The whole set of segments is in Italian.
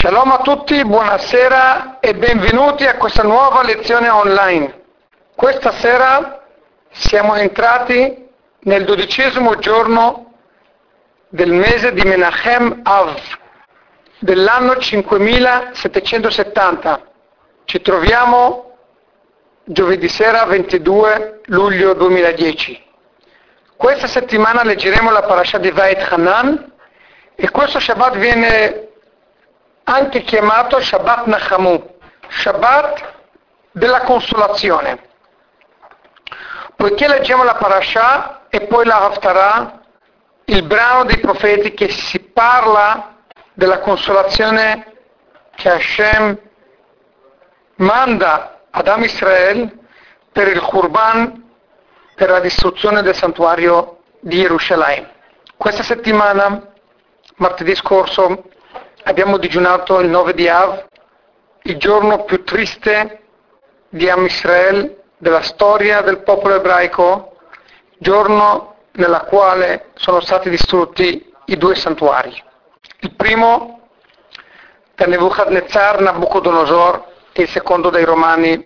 Shalom a tutti, buonasera e benvenuti a questa nuova lezione online. Questa sera siamo entrati nel dodicesimo giorno del mese di Menachem Av dell'anno 5770. Ci troviamo giovedì sera 22 luglio 2010. Questa settimana leggeremo la parasha di Vait Hanan e questo Shabbat viene anche chiamato Shabbat Nachamu, Shabbat della consolazione. Poiché leggiamo la parasha e poi la Haftarah, il brano dei profeti che si parla della consolazione che Hashem manda ad Am Israel per il Qurban, per la distruzione del santuario di Gerusalemme. Questa settimana, martedì scorso, abbiamo digiunato il 9 di Av, il giorno più triste di Am Israel, della storia del popolo ebraico, giorno nella quale sono stati distrutti i due santuari. Il primo da Nebuchadnezzar, Nabucodonosor e il secondo dai Romani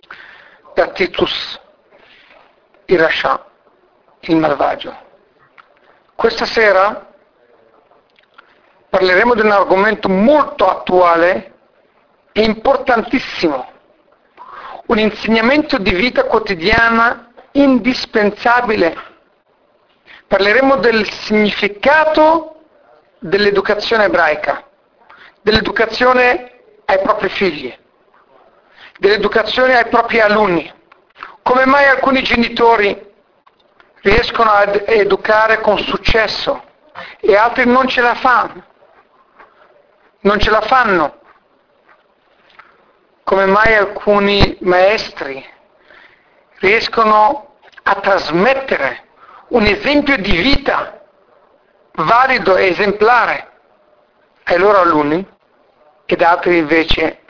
da Titus, il Rasha, il malvagio. Questa sera parleremo di un argomento molto attuale e importantissimo, un insegnamento di vita quotidiana indispensabile. Parleremo del significato dell'educazione ebraica, dell'educazione ai propri figli, dell'educazione ai propri alunni. Come mai alcuni genitori riescono ad educare con successo e altri non ce la fanno? Non ce la fanno. Come mai alcuni maestri riescono a trasmettere un esempio di vita valido e esemplare ai loro alunni ed altri invece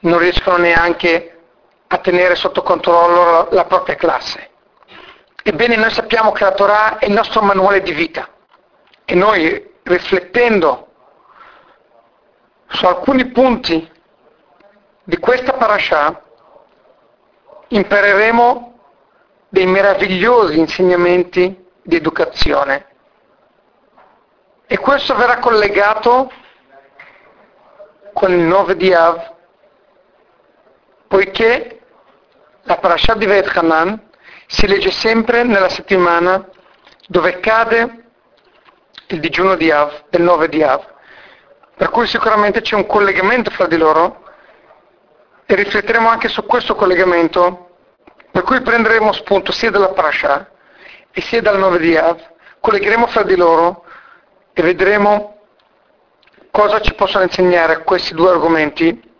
non riescono neanche a tenere sotto controllo la propria classe. Ebbene noi sappiamo che la Torah è il nostro manuale di vita e noi riflettendo su alcuni punti di questa parasha impareremo dei meravigliosi insegnamenti di educazione. E questo verrà collegato con il 9 di Av, poiché la parasha di Vet Hanan si legge sempre nella settimana dove cade il digiuno di Av, del 9 di Av. Per cui sicuramente c'è un collegamento fra di loro e rifletteremo anche su questo collegamento, per cui prenderemo spunto sia dalla parasha e sia dal 9 di Av, collegheremo fra di loro e vedremo cosa ci possono insegnare questi due argomenti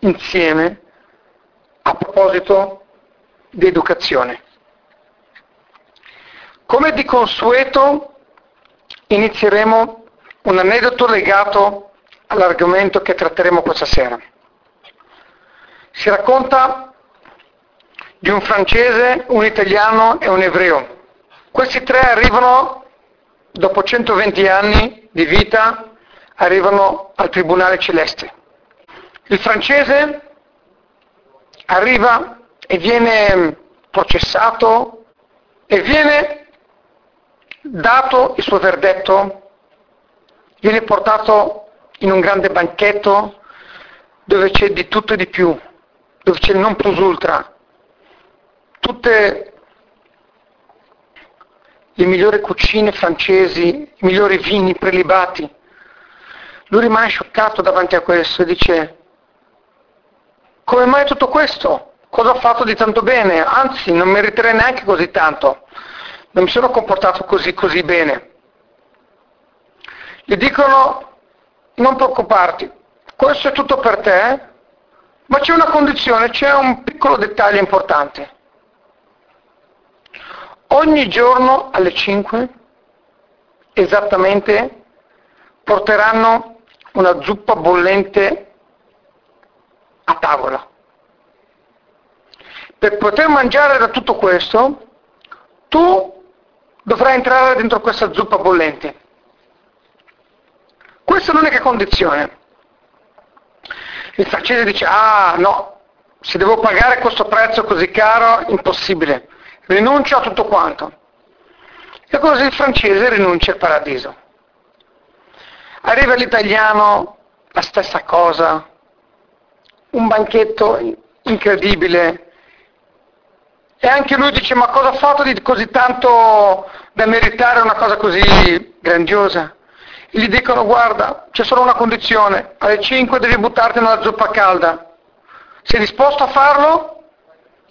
insieme a proposito di educazione. Come di consueto inizieremo un aneddoto legato all'argomento che tratteremo questa sera. Si racconta di un francese, un italiano e un ebreo. Questi tre arrivano, dopo 120 anni di vita, arrivano al Tribunale Celeste. Il francese arriva e viene processato e viene dato il suo verdetto, viene portato in un grande banchetto dove c'è di tutto e di più, dove c'è il non plus ultra, tutte le migliori cucine francesi, i migliori vini prelibati. Lui rimane scioccato davanti a questo e dice, come mai tutto questo? Cosa ho fatto di tanto bene? Anzi, non meriterei neanche così tanto. Non mi sono comportato così così bene. Gli dicono, non preoccuparti, questo è tutto per te, ma c'è una condizione, c'è un piccolo dettaglio importante. Ogni giorno alle 5 esattamente porteranno una zuppa bollente a tavola. Per poter mangiare da tutto questo, tu dovrai entrare dentro questa zuppa bollente. Questa è l'unica condizione. Il francese dice, ah no, se devo pagare questo prezzo così caro, impossibile, rinuncio a tutto quanto. E così il francese rinuncia al paradiso. Arriva l'italiano, la stessa cosa, un banchetto incredibile, e anche lui dice, ma cosa ha fatto di così tanto da meritare una cosa così grandiosa? Gli dicono, guarda, c'è solo una condizione, alle 5 devi buttarti nella zuppa calda. Sei disposto a farlo?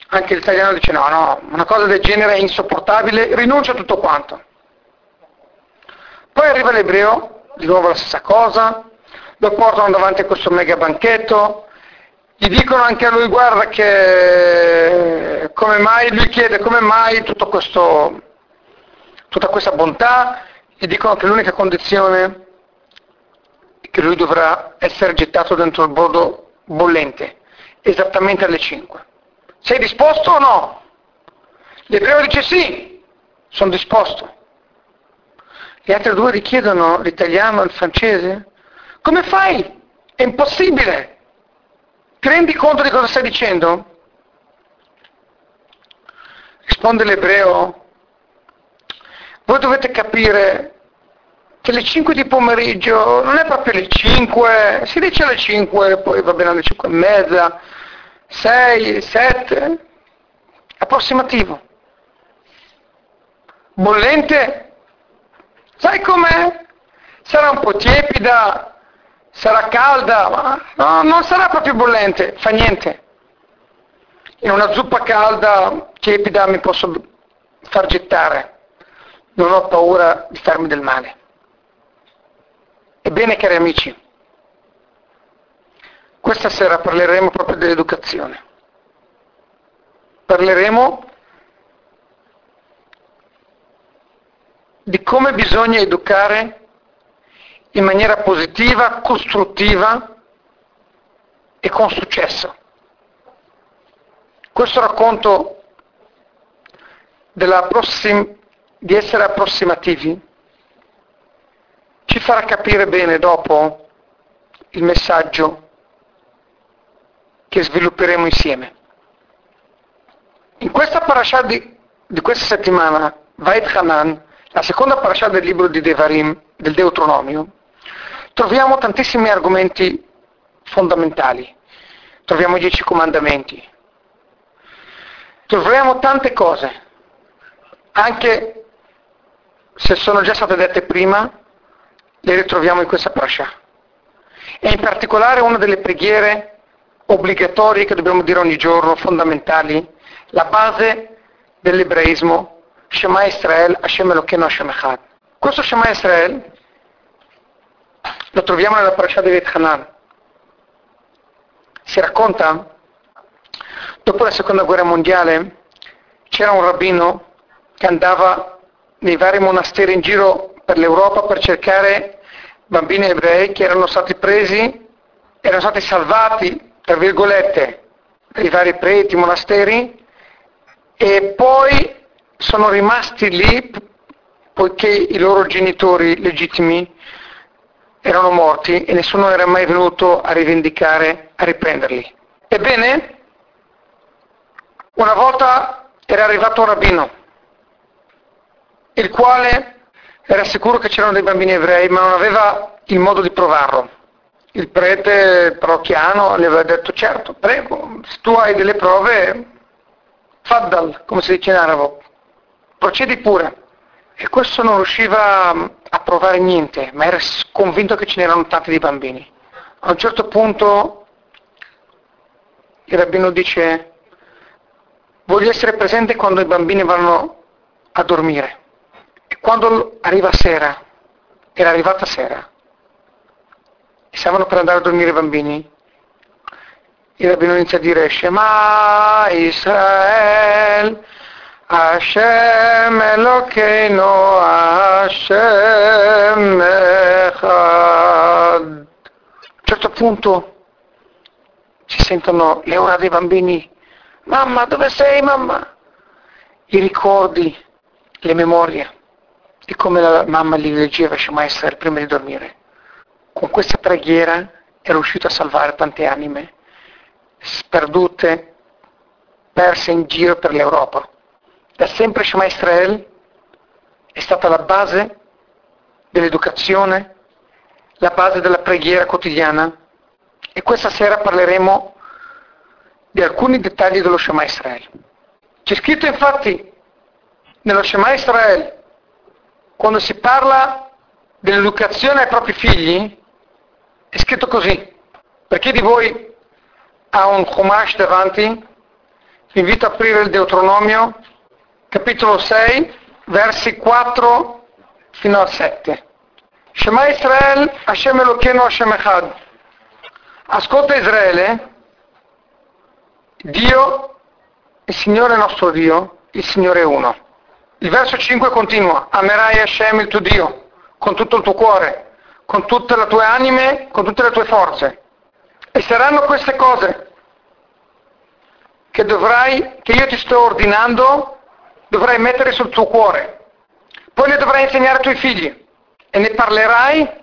Anche l'italiano dice, no, no, una cosa del genere è insopportabile, rinuncia a tutto quanto. Poi arriva l'ebreo, di nuovo la stessa cosa, lo portano davanti a questo mega banchetto, gli dicono anche a lui guarda che come mai, lui chiede come mai questo, tutta questa bontà, gli dicono che l'unica condizione è che lui dovrà essere gettato dentro il bordo bollente, esattamente alle 5. Sei disposto o no? L'ebreo dice sì, sono disposto. Gli altri due richiedono l'italiano e il francese. Come fai? È impossibile. Ti rendi conto di cosa stai dicendo? Risponde l'ebreo, voi dovete capire che le 5 di pomeriggio non è proprio le 5, si dice alle 5, poi va bene alle 5 e mezza, 6, 7, approssimativo. Bollente? Sai com'è? Sarà un po' tiepida, sarà calda, ma no, non sarà proprio bollente, fa niente. In una zuppa calda, tiepida, mi posso far gettare. Non ho paura di farmi del male. Ebbene, cari amici, questa sera parleremo proprio dell'educazione. Parleremo di come bisogna educare in maniera positiva, costruttiva e con successo. Questo racconto prossim- di essere approssimativi ci farà capire bene dopo il messaggio che svilupperemo insieme. In questa parasha di, di questa settimana, Vait Hanan, la seconda parasha del libro di Devarim, del Deuteronomio, troviamo tantissimi argomenti fondamentali. Troviamo i dieci comandamenti. Troviamo tante cose, anche se sono già state dette prima, le ritroviamo in questa parasha. E in particolare una delle preghiere obbligatorie che dobbiamo dire ogni giorno, fondamentali, la base dell'ebraismo, Shema Israel, Hashem Elokeinu Hashem Echad. Questo Shema Israel lo troviamo nella parasha di Hanan. Si racconta, dopo la seconda guerra mondiale, c'era un rabbino che andava nei vari monasteri in giro per l'Europa per cercare bambini ebrei che erano stati presi, erano stati salvati, tra virgolette, dai vari preti, monasteri, e poi sono rimasti lì poiché i loro genitori legittimi erano morti e nessuno era mai venuto a rivendicare, a riprenderli. Ebbene, una volta era arrivato un rabbino, il quale era sicuro che c'erano dei bambini ebrei, ma non aveva il modo di provarlo. Il prete parrocchiano gli aveva detto, certo, prego, se tu hai delle prove, faddal, come si dice in arabo, procedi pure. E questo non riusciva a provare niente, ma era convinto che ce n'erano tanti di bambini. A un certo punto il rabbino dice, voglio essere presente quando i bambini vanno a dormire. Quando arriva sera, era arrivata sera, e stavano per andare a dormire i bambini, il rabbino inizia a dire Shema Israel, Hashem Elokeinu, Hashem Echad. A un certo punto si sentono le ore dei bambini. Mamma, dove sei, mamma? I ricordi, le memorie di come la mamma gli leggeva Shema Israel prima di dormire. Con questa preghiera è riuscito a salvare tante anime sperdute, perse in giro per l'Europa. Da sempre Shema Israel è stata la base dell'educazione, la base della preghiera quotidiana e questa sera parleremo di alcuni dettagli dello Shema Israel. C'è scritto infatti nello Shema Israel, quando si parla dell'educazione ai propri figli, è scritto così. Per chi di voi ha un Chumash davanti, vi invito a aprire il Deuteronomio, capitolo 6, versi 4 fino al 7. Shema Israel, Hashem Elokeinu Hashem Echad. Ascolta Israele, Dio, il Signore nostro Dio, il Signore è uno. Il verso 5 continua, amerai Hashem il tuo Dio, con tutto il tuo cuore, con tutte le tue anime, con tutte le tue forze. E saranno queste cose che dovrai, che io ti sto ordinando, dovrai mettere sul tuo cuore. Poi le dovrai insegnare ai tuoi figli e ne parlerai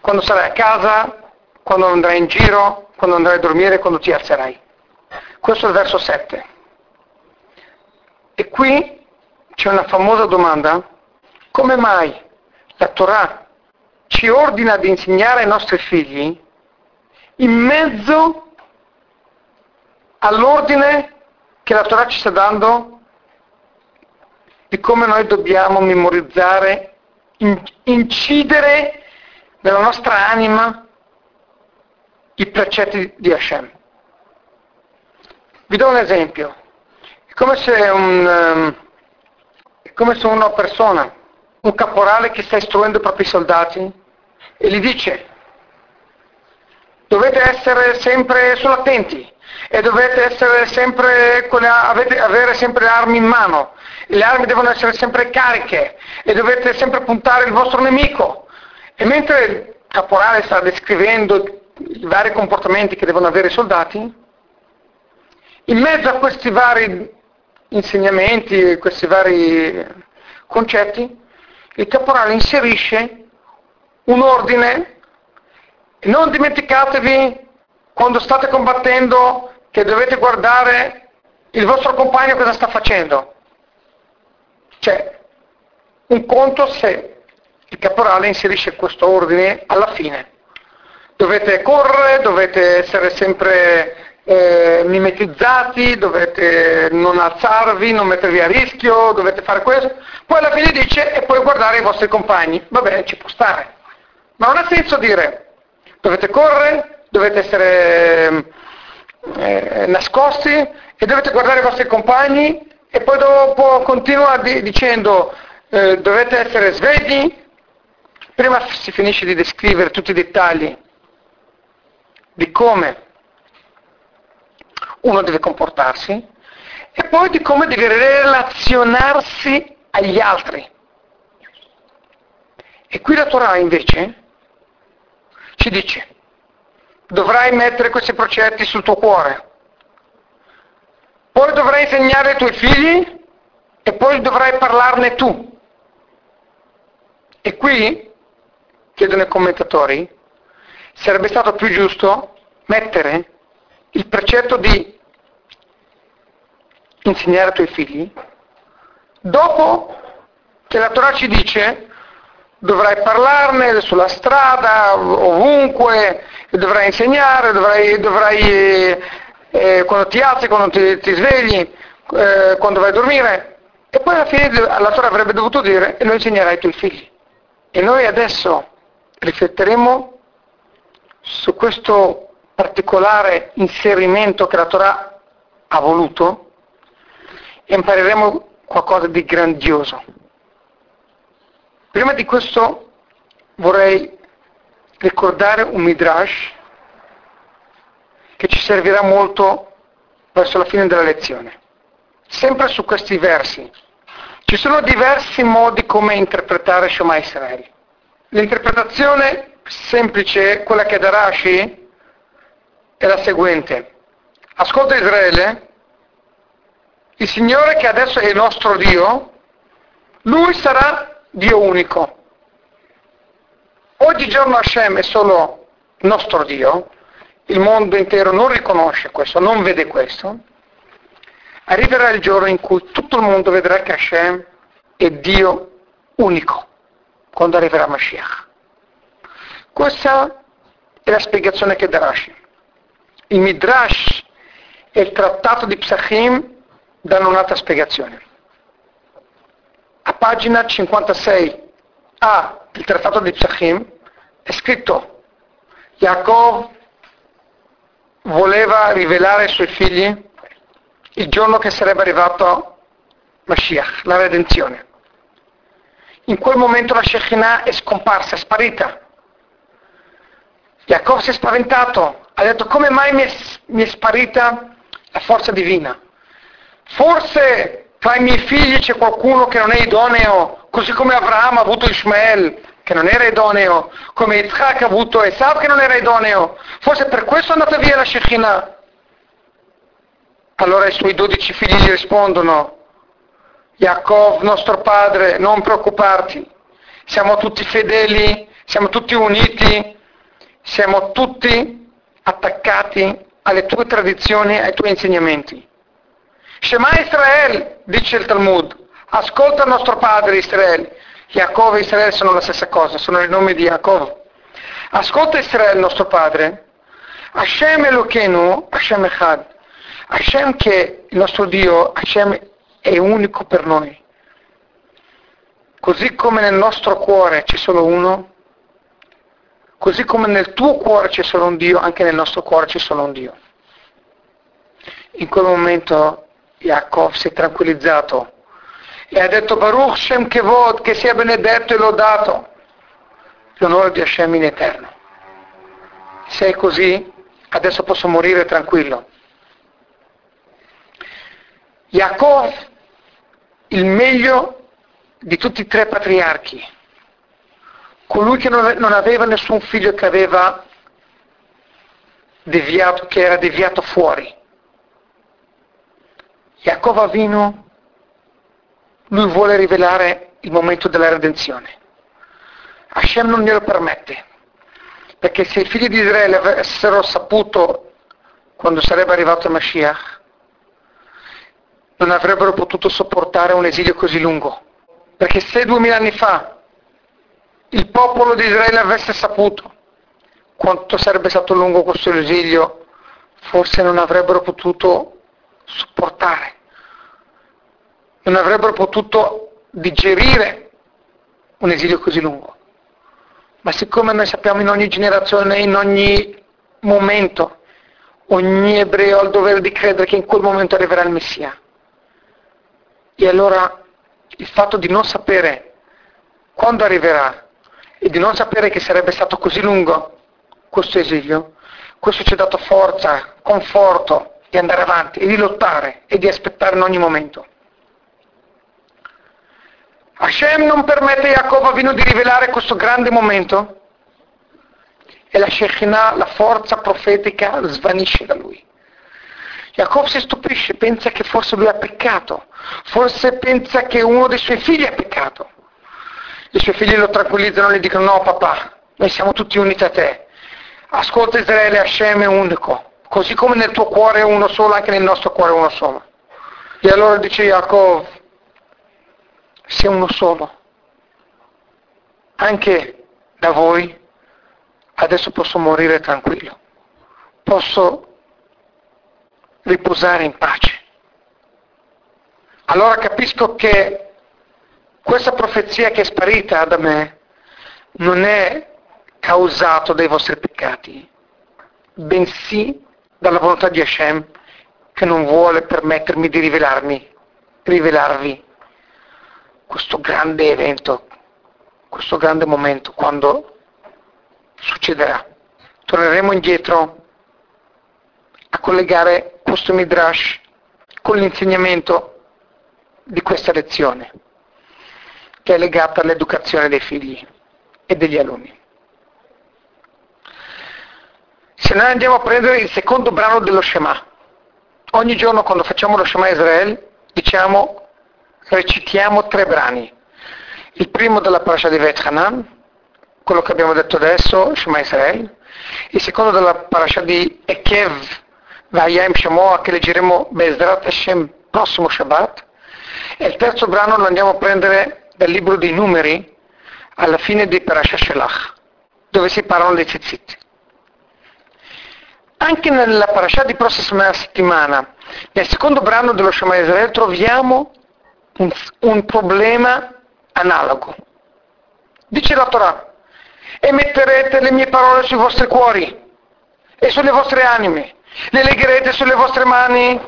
quando sarai a casa, quando andrai in giro, quando andrai a dormire, quando ti alzerai. Questo è il verso 7. E qui c'è una famosa domanda. Come mai la Torah ci ordina di insegnare ai nostri figli in mezzo all'ordine che la Torah ci sta dando di come noi dobbiamo memorizzare, incidere nella nostra anima i precetti di Hashem. Vi do un esempio. È come se, un, ehm, come se una persona, un caporale che sta istruendo i propri soldati e gli dice dovete essere sempre sull'attenti e dovete essere sempre le, avete, avere sempre le armi in mano, le armi devono essere sempre cariche e dovete sempre puntare il vostro nemico. E mentre il caporale sta descrivendo i vari comportamenti che devono avere i soldati, in mezzo a questi vari insegnamenti, questi vari concetti, il caporale inserisce un ordine non dimenticatevi quando state combattendo che dovete guardare il vostro compagno cosa sta facendo. Cioè, un conto se il caporale inserisce questo ordine alla fine. Dovete correre, dovete essere sempre eh, mimetizzati, dovete non alzarvi, non mettervi a rischio, dovete fare questo. Poi alla fine dice e poi guardare i vostri compagni. Va bene, ci può stare. Ma non ha senso dire dovete correre, dovete essere eh, nascosti e dovete guardare i vostri compagni e poi dopo continua di, dicendo eh, dovete essere svegli, prima si finisce di descrivere tutti i dettagli di come uno deve comportarsi e poi di come deve relazionarsi agli altri. E qui la Torah invece ci dice, dovrai mettere questi progetti sul tuo cuore, poi dovrai insegnare ai tuoi figli e poi dovrai parlarne tu. E qui, chiedono i commentatori, sarebbe stato più giusto mettere il precetto di insegnare ai tuoi figli dopo che la Torah ci dice dovrai parlarne sulla strada, ovunque, dovrai insegnare, dovrai, dovrai eh, eh, quando ti alzi, quando ti, ti svegli, eh, quando vai a dormire. E poi alla fine la Torah avrebbe dovuto dire e lo insegnerai ai tuoi figli. E noi adesso rifletteremo su questo particolare inserimento che la Torah ha voluto impareremo qualcosa di grandioso. Prima di questo vorrei ricordare un midrash che ci servirà molto verso la fine della lezione. Sempre su questi versi. Ci sono diversi modi come interpretare Shema Israel. L'interpretazione semplice, quella che dà Rashi, è la seguente. Ascolta Israele, il Signore che adesso è nostro Dio, Lui sarà Dio unico. Oggigiorno Hashem è solo nostro Dio, il mondo intero non riconosce questo, non vede questo, arriverà il giorno in cui tutto il mondo vedrà che Hashem è Dio unico, quando arriverà Mashiach. Questa è la spiegazione che dà Rashi. Il Midrash e il trattato di Psachim danno un'altra spiegazione. A pagina 56a del trattato di Psachim è scritto Yaakov voleva rivelare ai suoi figli il giorno che sarebbe arrivato Mashiach, la redenzione. In quel momento la Shekinah è scomparsa, è sparita. Jacob si è spaventato, ha detto come mai mi è, mi è sparita la forza divina? Forse tra i miei figli c'è qualcuno che non è idoneo, così come Abramo ha avuto Ishmael, che non era idoneo, come Yitzhak ha avuto Esav che non era idoneo. Forse per questo è andata via la Shekinah. Allora i suoi dodici figli gli rispondono, Yaakov, nostro padre, non preoccuparti, siamo tutti fedeli, siamo tutti uniti, siamo tutti attaccati alle tue tradizioni, ai tuoi insegnamenti. Shema Israel, dice il Talmud, ascolta il nostro padre Israele. Yaakov e Israele sono la stessa cosa, sono i nomi di Yaakov. Ascolta Israele, il nostro padre. Hashem Elokeinu, Hashem Echad. Hashem che il nostro Dio, Hashem è unico per noi. Così come nel nostro cuore c'è solo uno, così come nel tuo cuore c'è solo un Dio, anche nel nostro cuore c'è solo un Dio. In quel momento Yaakov si è tranquillizzato e ha detto Baruch Shem Kevod, che sia benedetto e lodato l'onore di Hashem in eterno. Se è così, adesso posso morire tranquillo. Yaakov, il meglio di tutti i tre patriarchi, colui che non aveva nessun figlio che aveva deviato, che era deviato fuori. Yaakov Avinu, lui vuole rivelare il momento della redenzione. Hashem non glielo permette, perché se i figli di Israele avessero saputo quando sarebbe arrivato Mashiach, non avrebbero potuto sopportare un esilio così lungo. Perché se duemila anni fa il popolo di Israele avesse saputo quanto sarebbe stato lungo questo esilio, forse non avrebbero potuto sopportare, non avrebbero potuto digerire un esilio così lungo. Ma siccome noi sappiamo in ogni generazione, in ogni momento, ogni ebreo ha il dovere di credere che in quel momento arriverà il Messia. E allora il fatto di non sapere quando arriverà e di non sapere che sarebbe stato così lungo questo esilio, questo ci ha dato forza, conforto di andare avanti e di lottare e di aspettare in ogni momento. Hashem non permette a Jacob Avino di rivelare questo grande momento e la Shekinah, la forza profetica, svanisce da lui. Jacob si stupisce, pensa che forse lui ha peccato, forse pensa che uno dei suoi figli ha peccato. I suoi figli lo tranquillizzano e gli dicono no papà, noi siamo tutti uniti a te. Ascolta Israele, Hashem è unico, così come nel tuo cuore è uno solo, anche nel nostro cuore è uno solo. E allora dice Jacob, sei uno solo. Anche da voi adesso posso morire tranquillo. Posso riposare in pace. Allora capisco che questa profezia che è sparita da me non è causato dai vostri peccati, bensì dalla volontà di Hashem che non vuole permettermi di rivelarmi, rivelarvi questo grande evento, questo grande momento quando succederà. Torneremo indietro a collegare questo Midrash con l'insegnamento di questa lezione, che è legata all'educazione dei figli e degli alunni. Se noi andiamo a prendere il secondo brano dello Shema, ogni giorno quando facciamo lo Shema Israel, diciamo, recitiamo tre brani. Il primo della parasha di Vet Hanan, quello che abbiamo detto adesso, Shema Israel, il secondo della parasha di Ekev, Vayim Shemoa, che leggeremo Bezrat Hashem prossimo Shabbat, e il terzo brano lo andiamo a prendere dal libro dei numeri, alla fine di Parasha Shelach, dove si parlano dei tzitzit. Anche nella parasha di prossima settimana, nel secondo brano dello Shema Israele, troviamo un, un problema analogo. Dice la Torah, e metterete le mie parole sui vostri cuori e sulle vostre anime, le legherete sulle vostre mani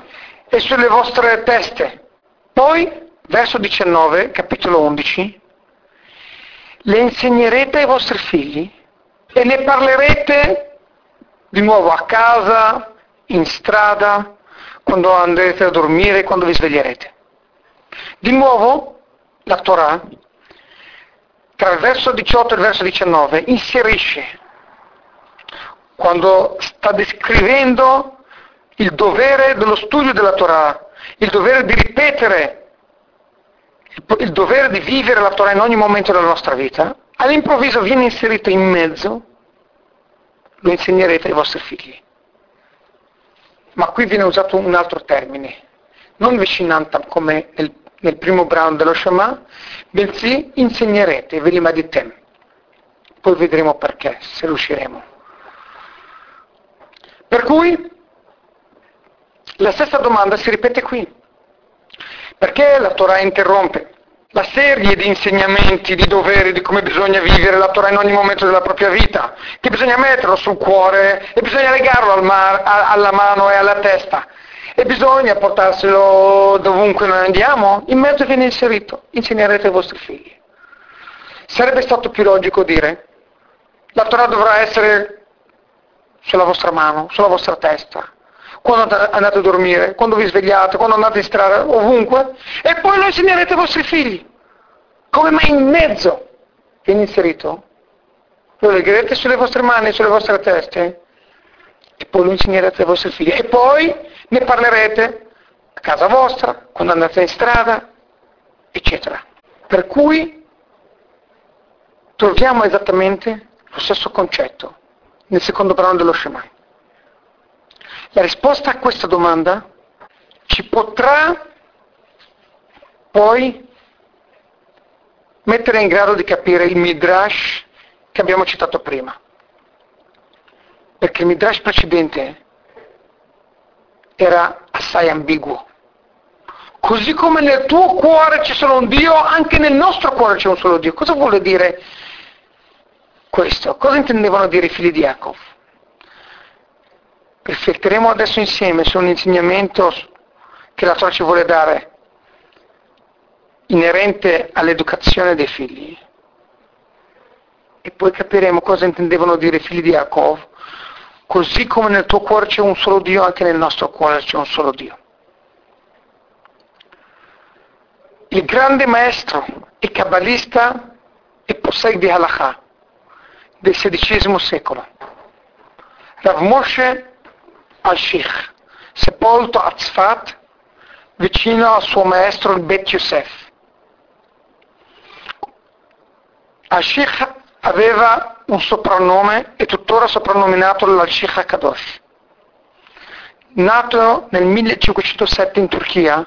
e sulle vostre teste. Poi, verso 19, capitolo 11, le insegnerete ai vostri figli e ne parlerete di nuovo a casa, in strada, quando andrete a dormire, quando vi sveglierete. Di nuovo, la Torah, tra il verso 18 e il verso 19, inserisce, quando sta descrivendo il dovere dello studio della Torah, il dovere di ripetere, il dovere di vivere la Torah in ogni momento della nostra vita, all'improvviso viene inserito in mezzo, lo insegnerete ai vostri figli. Ma qui viene usato un altro termine, non vicinantam come nel, nel primo brano dello Shema, bensì insegnerete, ve li maditem. Poi vedremo perché, se riusciremo. Per cui la stessa domanda si ripete qui. Perché la Torah interrompe la serie di insegnamenti, di doveri, di come bisogna vivere la Torah in ogni momento della propria vita, che bisogna metterlo sul cuore e bisogna legarlo al mar, alla mano e alla testa e bisogna portarselo dovunque noi andiamo, in mezzo viene inserito, insegnerete ai vostri figli. Sarebbe stato più logico dire, la Torah dovrà essere sulla vostra mano, sulla vostra testa, quando andate a dormire, quando vi svegliate, quando andate in strada, ovunque, e poi lo insegnerete ai vostri figli. Come mai in mezzo viene inserito? Lo legherete sulle vostre mani, sulle vostre teste, e poi lo insegnerete ai vostri figli. E poi ne parlerete a casa vostra, quando andate in strada, eccetera. Per cui troviamo esattamente lo stesso concetto nel secondo brano dello Shemai. La risposta a questa domanda ci potrà poi mettere in grado di capire il Midrash che abbiamo citato prima. Perché il Midrash precedente era assai ambiguo. Così come nel tuo cuore c'è solo un Dio, anche nel nostro cuore c'è un solo Dio. Cosa vuole dire questo? Cosa intendevano dire i figli di Yaakov? Rifletteremo adesso insieme su un insegnamento che la Torah ci vuole dare, inerente all'educazione dei figli. E poi capiremo cosa intendevano dire i figli di Yaakov, così come nel tuo cuore c'è un solo Dio, anche nel nostro cuore c'è un solo Dio. Il grande maestro e kabbalista e posek di Halakha del XVI secolo, Rav Moshe al-Sheikh, sepolto a Tzfat vicino al suo maestro il Bet Yosef. Al-Sheikh aveva un soprannome e tuttora soprannominato l'Al-Sheikh HaKadosh. Nato nel 1507 in Turchia,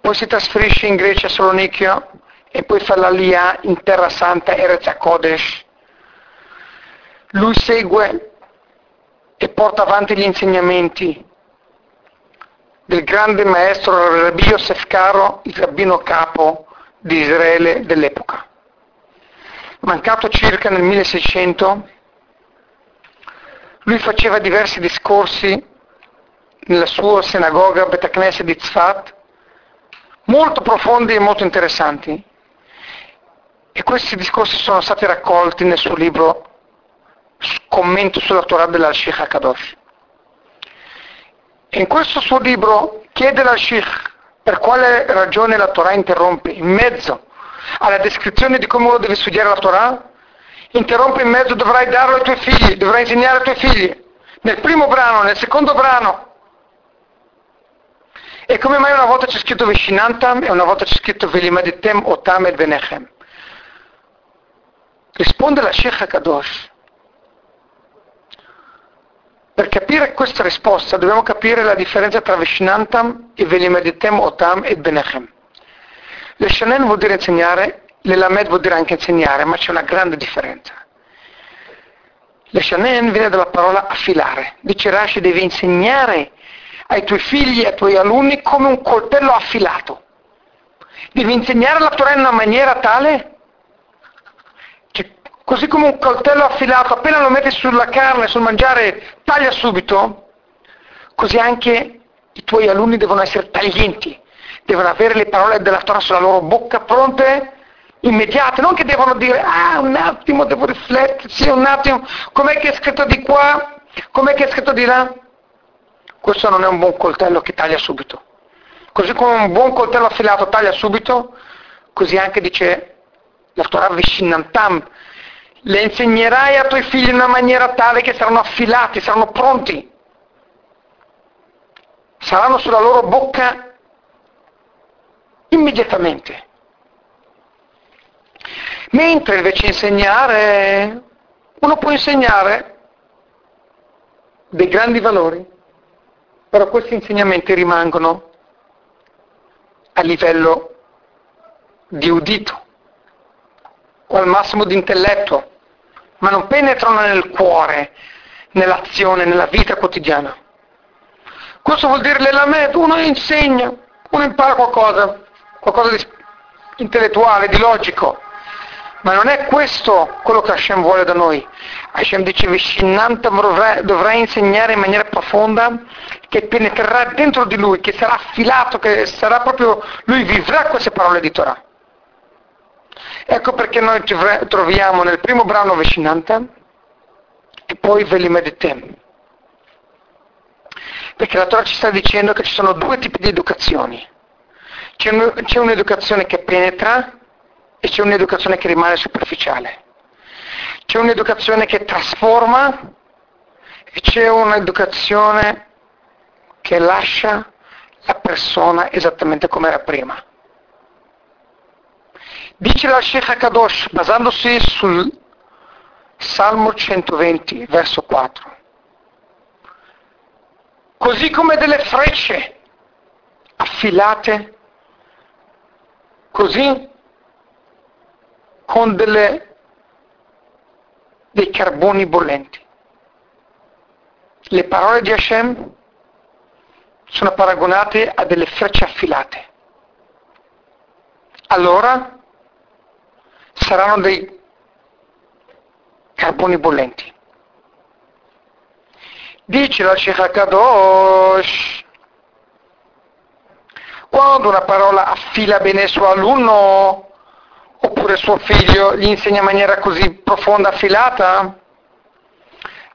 poi si trasferisce in Grecia a Salonicchia e poi fa l'Aliyah in Terra Santa Erez HaKodesh. Lui segue e porta avanti gli insegnamenti del grande maestro Rabbi Yosef Caro, il rabbino capo di Israele dell'epoca. Mancato circa nel 1600, lui faceva diversi discorsi nella sua sinagoga Betacnese di Tzfat, molto profondi e molto interessanti. E questi discorsi sono stati raccolti nel suo libro commento sulla Torah dell'Al-Sheikh HaKadosh. In questo suo libro chiede al-Sheikh per quale ragione la Torah interrompe in mezzo alla descrizione di come uno deve studiare la Torah, interrompe in mezzo, dovrai darlo ai tuoi figli, dovrai insegnare ai tuoi figli. Nel primo brano, nel secondo brano. E come mai una volta c'è scritto Veshinantam e una volta c'è scritto Velimaditem Otam e Benechem? Risponde la Sheikh Kadosh. Per capire questa risposta dobbiamo capire la differenza tra Veshinantam e Velimeditem Otam e Benechem. Le Shanen vuol dire insegnare, le Lamed vuol dire anche insegnare, ma c'è una grande differenza. Le Shanen viene dalla parola affilare. Dice Rashi devi insegnare ai tuoi figli e ai tuoi alunni come un coltello affilato. Devi insegnare la Torah in una maniera tale così come un coltello affilato appena lo metti sulla carne, sul mangiare, taglia subito, così anche i tuoi alunni devono essere taglienti, devono avere le parole della Torah sulla loro bocca pronte, immediate, non che devono dire, ah un attimo, devo riflettersi, un attimo, com'è che è scritto di qua, com'è che è scritto di là. Questo non è un buon coltello che taglia subito. Così come un buon coltello affilato taglia subito, così anche dice la Torah Vishinantam, le insegnerai a tuoi figli in una maniera tale che saranno affilati, saranno pronti, saranno sulla loro bocca immediatamente. Mentre invece insegnare, uno può insegnare dei grandi valori, però questi insegnamenti rimangono a livello di udito o al massimo di intelletto, ma non penetrano nel cuore, nell'azione, nella vita quotidiana. Questo vuol dire l'elamed, uno insegna, uno impara qualcosa, qualcosa di intellettuale, di logico, ma non è questo quello che Hashem vuole da noi. Hashem dice Vishinantam dovrai insegnare in maniera profonda che penetrerà dentro di lui, che sarà affilato, che sarà proprio, lui vivrà queste parole di Torah. Ecco perché noi troviamo nel primo brano Veshinantam e poi Velimeditem. Perché la Torah ci sta dicendo che ci sono due tipi di educazioni. C'è, un, c'è un'educazione che penetra e c'è un'educazione che rimane superficiale. C'è un'educazione che trasforma e c'è un'educazione che lascia la persona esattamente come era prima. Dice la Sheikh Kadosh, basandosi sul Salmo 120, verso 4. Così come delle frecce affilate, così con delle, dei carboni bollenti. Le parole di Hashem sono paragonate a delle frecce affilate. Allora saranno dei carboni bollenti. Dice la Sheikh quando una parola affila bene il suo alunno, oppure suo figlio gli insegna in maniera così profonda, affilata,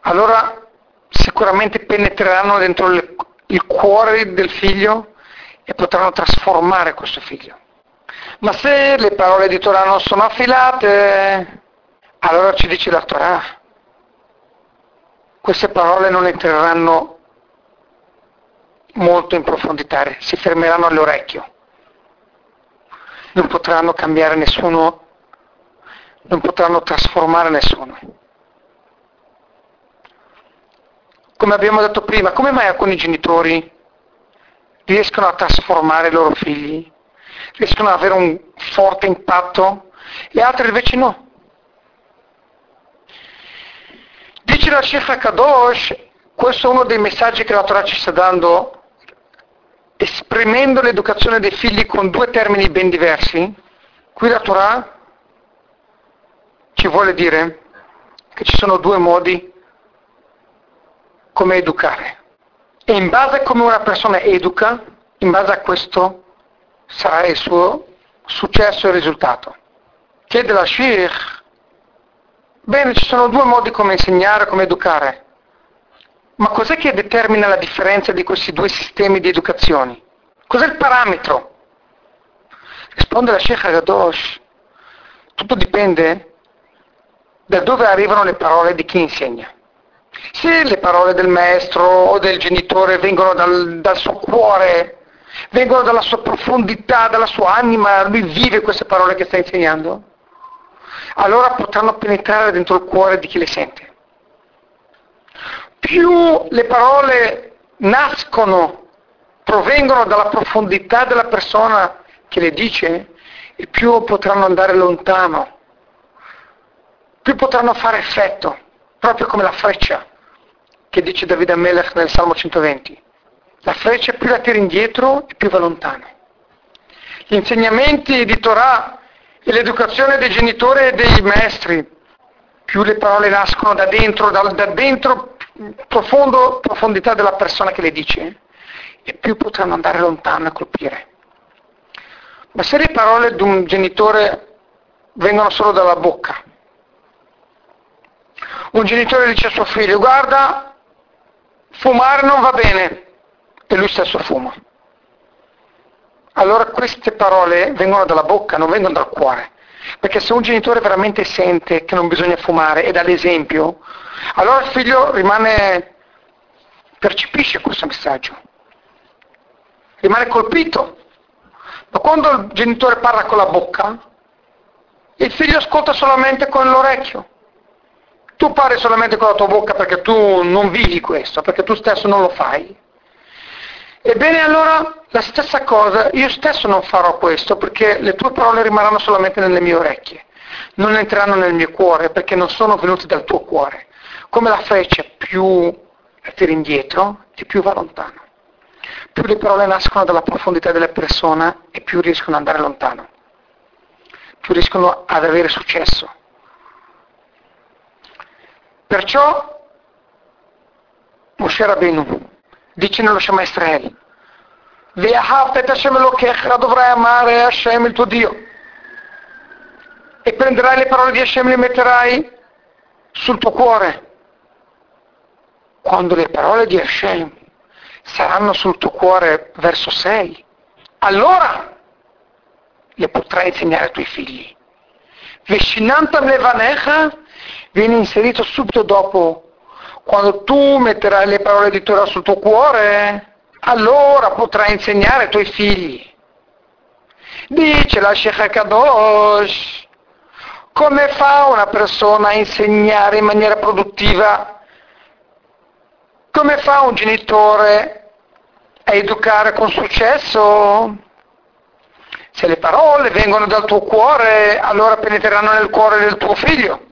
allora sicuramente penetreranno dentro il cuore del figlio e potranno trasformare questo figlio. Ma se le parole di Torah non sono affilate, allora ci dice la Torah, queste parole non entreranno molto in profondità, si fermeranno all'orecchio. Non potranno cambiare nessuno, non potranno trasformare nessuno. Come abbiamo detto prima, come mai alcuni genitori riescono a trasformare i loro figli, riescono ad avere un forte impatto e altri invece no? Dice la Sheikh Kadosh, questo è uno dei messaggi che la Torah ci sta dando esprimendo l'educazione dei figli con due termini ben diversi, qui la Torah ci vuole dire che ci sono due modi come educare. E in base a come una persona educa, in base a questo sarà il suo successo e risultato. Chiede la Sheikh, bene, ci sono due modi come insegnare, come educare. Ma cos'è che determina la differenza di questi due sistemi di educazione? Cos'è il parametro? Risponde la Sheikh Agadosh. Tutto dipende da dove arrivano le parole di chi insegna. Se le parole del maestro o del genitore vengono dal, dal suo cuore, vengono dalla sua profondità, dalla sua anima, lui vive queste parole che sta insegnando, allora potranno penetrare dentro il cuore di chi le sente. Più le parole nascono, provengono dalla profondità della persona che le dice, e più potranno andare lontano, più potranno fare effetto, proprio come la freccia che dice Davide Amelech nel Salmo 120. La freccia più la tira indietro e più va lontano. Gli insegnamenti di Torah e l'educazione dei genitori e dei maestri, più le parole nascono da dentro, da, da dentro profondo, profondità della persona che le dice, e più potranno andare lontano e colpire. Ma se le parole di un genitore vengono solo dalla bocca, un genitore dice a suo figlio, guarda, fumare non va bene, e lui stesso fuma. Allora queste parole vengono dalla bocca, non vengono dal cuore. Perché se un genitore veramente sente che non bisogna fumare e dà l'esempio, allora il figlio rimane, percepisce questo messaggio, rimane colpito. Ma quando il genitore parla con la bocca, il figlio ascolta solamente con l'orecchio. Tu parli solamente con la tua bocca perché tu non vivi questo, perché tu stesso non lo fai. Ebbene allora la stessa cosa, io stesso non farò questo perché le tue parole rimarranno solamente nelle mie orecchie, non entreranno nel mio cuore perché non sono venute dal tuo cuore. Come la freccia più la tiri indietro e più va lontano. Più le parole nascono dalla profondità della persona e più riescono ad andare lontano, più riescono ad avere successo. Perciò Moshe Rabbeinu dice nello Shema Elokecha, dovrai amare Hashem il tuo Dio. E prenderai le parole di Hashem e le metterai sul tuo cuore. Quando le parole di Hashem saranno sul tuo cuore, verso 6, allora le potrai insegnare ai tuoi figli. Veshinantam levanecha viene inserito subito dopo quando tu metterai le parole di Torah sul tuo cuore, allora potrai insegnare ai tuoi figli. Dice la Sheikh Kadosh, come fa una persona a insegnare in maniera produttiva? Come fa un genitore a educare con successo? Se le parole vengono dal tuo cuore, allora penetreranno nel cuore del tuo figlio.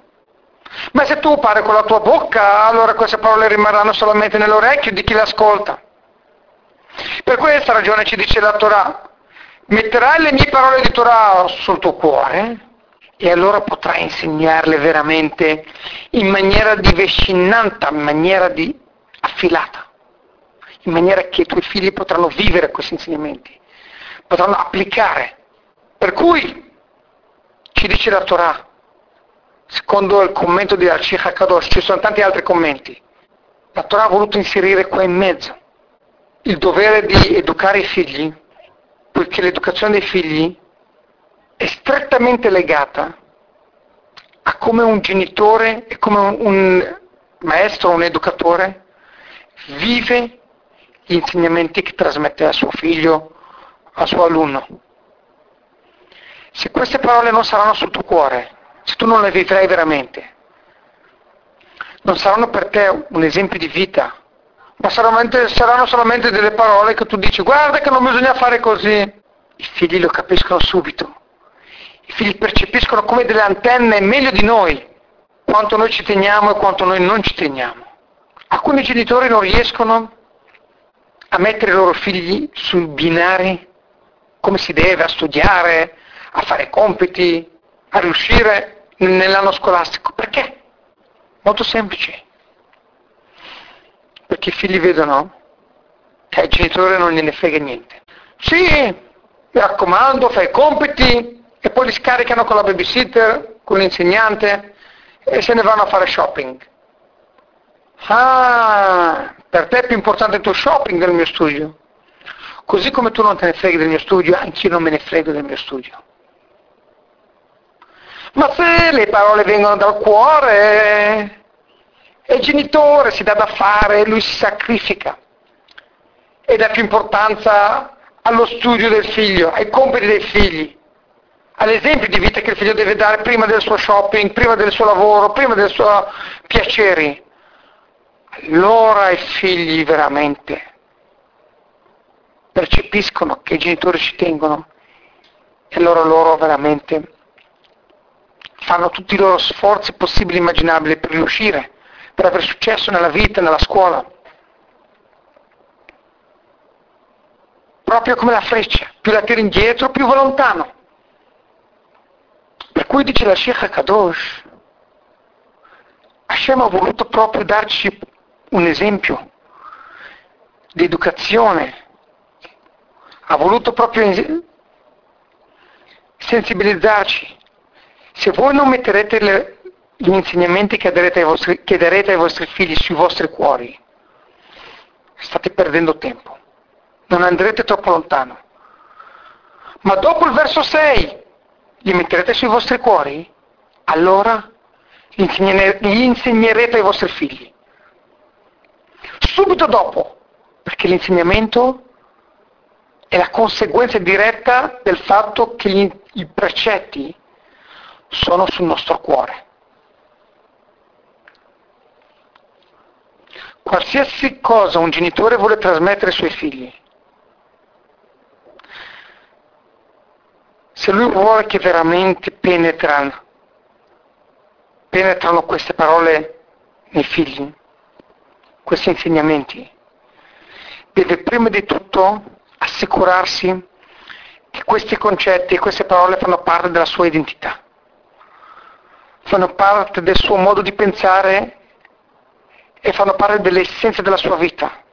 Ma se tu parli con la tua bocca, allora queste parole rimarranno solamente nell'orecchio di chi l'ascolta. Per questa ragione ci dice la Torah, metterai le mie parole di Torah sul tuo cuore e allora potrai insegnarle veramente in maniera di vescinanta, in maniera di affilata, in maniera che i tuoi figli potranno vivere questi insegnamenti, potranno applicare. Per cui ci dice la Torah, secondo il commento di Archie Hakadosh, ci sono tanti altri commenti. La Torah ha voluto inserire qua in mezzo il dovere di educare i figli, poiché l'educazione dei figli è strettamente legata a come un genitore e come un maestro, un educatore vive gli insegnamenti che trasmette al suo figlio, al suo alunno. Se queste parole non saranno sul tuo cuore, se tu non le vivrai veramente, non saranno per te un esempio di vita, ma saranno solamente delle parole che tu dici guarda che non bisogna fare così. I figli lo capiscono subito, i figli percepiscono come delle antenne meglio di noi, quanto noi ci teniamo e quanto noi non ci teniamo. Alcuni genitori non riescono a mettere i loro figli sui binari come si deve, a studiare, a fare compiti, a riuscire nell'anno scolastico. Perché? Molto semplice. Perché i figli vedono che al genitore non gliene frega niente. Sì, mi raccomando, fai i compiti e poi li scaricano con la babysitter, con l'insegnante e se ne vanno a fare shopping. Ah, per te è più importante il tuo shopping del mio studio. Così come tu non te ne freghi del mio studio, anch'io non me ne frego del mio studio. Ma se le parole vengono dal cuore, e il genitore si dà da fare, lui si sacrifica. E dà più importanza allo studio del figlio, ai compiti dei figli, all'esempio di vita che il figlio deve dare prima del suo shopping, prima del suo lavoro, prima dei suoi piaceri, allora i figli veramente percepiscono che i genitori ci tengono e allora loro veramente fanno tutti i loro sforzi possibili e immaginabili per riuscire, per avere successo nella vita, nella scuola. Proprio come la freccia, più la tiri indietro, più va lontano. Per cui dice la Sheikh Kadosh, Hashem ha voluto proprio darci un esempio di educazione, ha voluto proprio sensibilizzarci. Se voi non metterete le, gli insegnamenti che darete, vostri, che ai vostri figli sui vostri cuori, state perdendo tempo, non andrete troppo lontano. Ma dopo il verso 6 li metterete sui vostri cuori, allora li insegnerete ai vostri figli. Subito dopo, perché l'insegnamento è la conseguenza diretta del fatto che gli, i precetti sono sul nostro cuore. Qualsiasi cosa un genitore vuole trasmettere ai suoi figli, se lui vuole che veramente penetrano, penetrano queste parole nei figli, questi insegnamenti, deve prima di tutto assicurarsi che questi concetti e queste parole fanno parte della sua identità, fanno parte del suo modo di pensare e fanno parte dell'essenza della sua vita.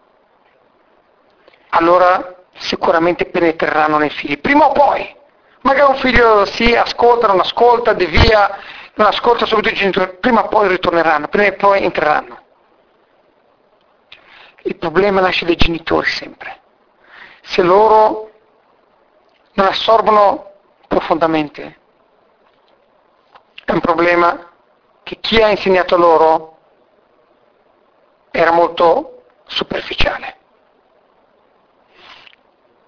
Allora sicuramente penetreranno nei figli, prima o poi. Magari un figlio si ascolta, non ascolta, devia, non ascolta subito i genitori, prima o poi ritorneranno, prima o poi entreranno. Il problema nasce dai genitori sempre se loro non assorbono profondamente. È un problema che chi ha insegnato loro era molto superficiale.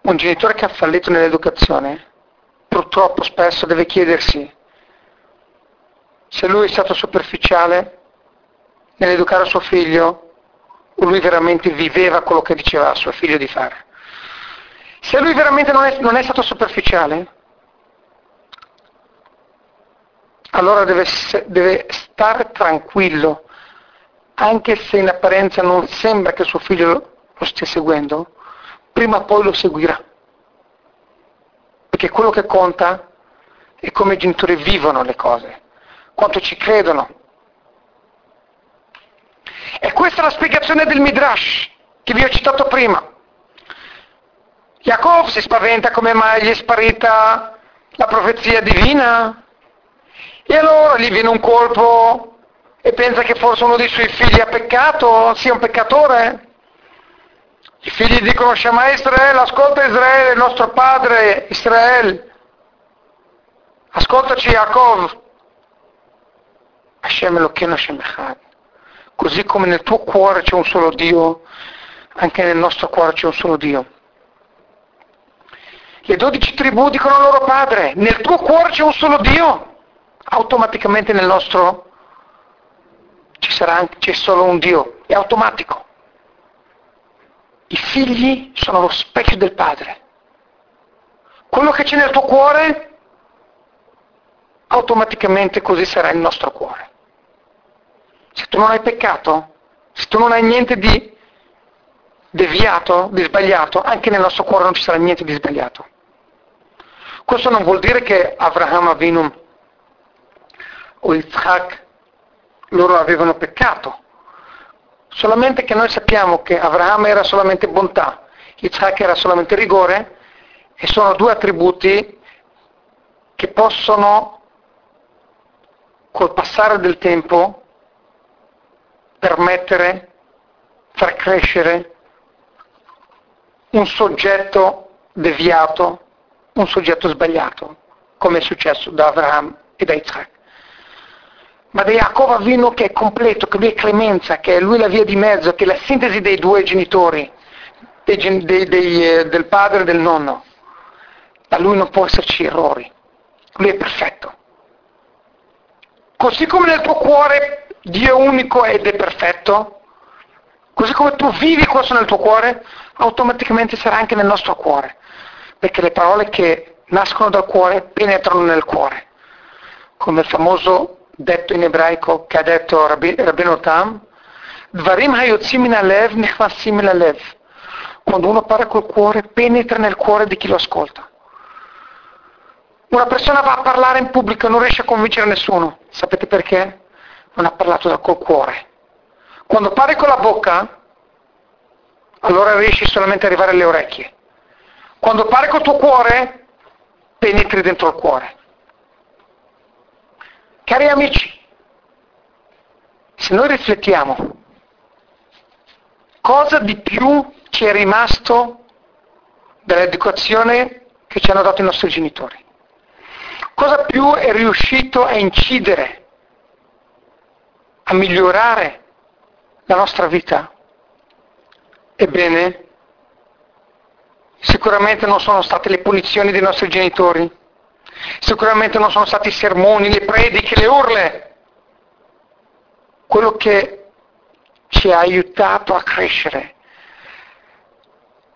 Un genitore che ha fallito nell'educazione purtroppo spesso deve chiedersi se lui è stato superficiale nell'educare suo figlio o lui veramente viveva quello che diceva a suo figlio di fare. Se lui veramente non è, non è stato superficiale, allora deve, deve stare tranquillo, anche se in apparenza non sembra che suo figlio lo stia seguendo, prima o poi lo seguirà. Perché quello che conta è come i genitori vivono le cose, quanto ci credono. E questa è la spiegazione del Midrash che vi ho citato prima. Jacob si spaventa come mai gli è sparita la profezia divina e allora gli viene un colpo e pensa che forse uno dei suoi figli ha peccato, sia un peccatore. I figli dicono Shema Israele, ascolta Israele, il nostro padre Israele, ascoltaci Jacob. Hashem Elokeinu Hashem Echad. Così come nel tuo cuore c'è un solo Dio, anche nel nostro cuore c'è un solo Dio. Le dodici tribù dicono al loro padre, nel tuo cuore c'è un solo Dio, automaticamente nel nostro ci sarà anche, c'è solo un Dio, è automatico. I figli sono lo specchio del padre. Quello che c'è nel tuo cuore, automaticamente così sarà il nostro cuore. Se tu non hai peccato, se tu non hai niente di deviato, di sbagliato, anche nel nostro cuore non ci sarà niente di sbagliato. Questo non vuol dire che Abraham Avinu o Isaac loro avevano peccato, solamente che noi sappiamo che Abraham era solamente bontà, Isaac era solamente rigore e sono due attributi che possono col passare del tempo permettere, far crescere un soggetto deviato un soggetto sbagliato, come è successo da Abraham e da Isaac. Ma da Jacob Avino che è completo, che lui è clemenza, che è lui la via di mezzo, che è la sintesi dei due genitori, dei, dei, dei, eh, del padre e del nonno. Da lui non può esserci errori. lui è perfetto. Così come nel tuo cuore Dio è unico ed è perfetto, così come tu vivi questo nel tuo cuore, automaticamente sarà anche nel nostro cuore, perché le parole che nascono dal cuore penetrano nel cuore, come il famoso detto in ebraico che ha detto Rabbeinu Tam, Dvarim hayotzim min alev nechvasim min alev. Quando uno parla col cuore, penetra nel cuore di chi lo ascolta. Una persona va a parlare in pubblico e non riesce a convincere nessuno. Sapete perché? Non ha parlato col cuore. Quando parli con la bocca, allora riesci solamente ad arrivare alle orecchie. Quando parli col tuo cuore, penetri dentro il cuore. Cari amici, se noi riflettiamo, cosa di più ci è rimasto dall'educazione che ci hanno dato i nostri genitori? Cosa più è riuscito a incidere, a migliorare la nostra vita? Ebbene, sicuramente non sono state le punizioni dei nostri genitori, sicuramente non sono stati i sermoni, le prediche, le urle. Quello che ci ha aiutato a crescere,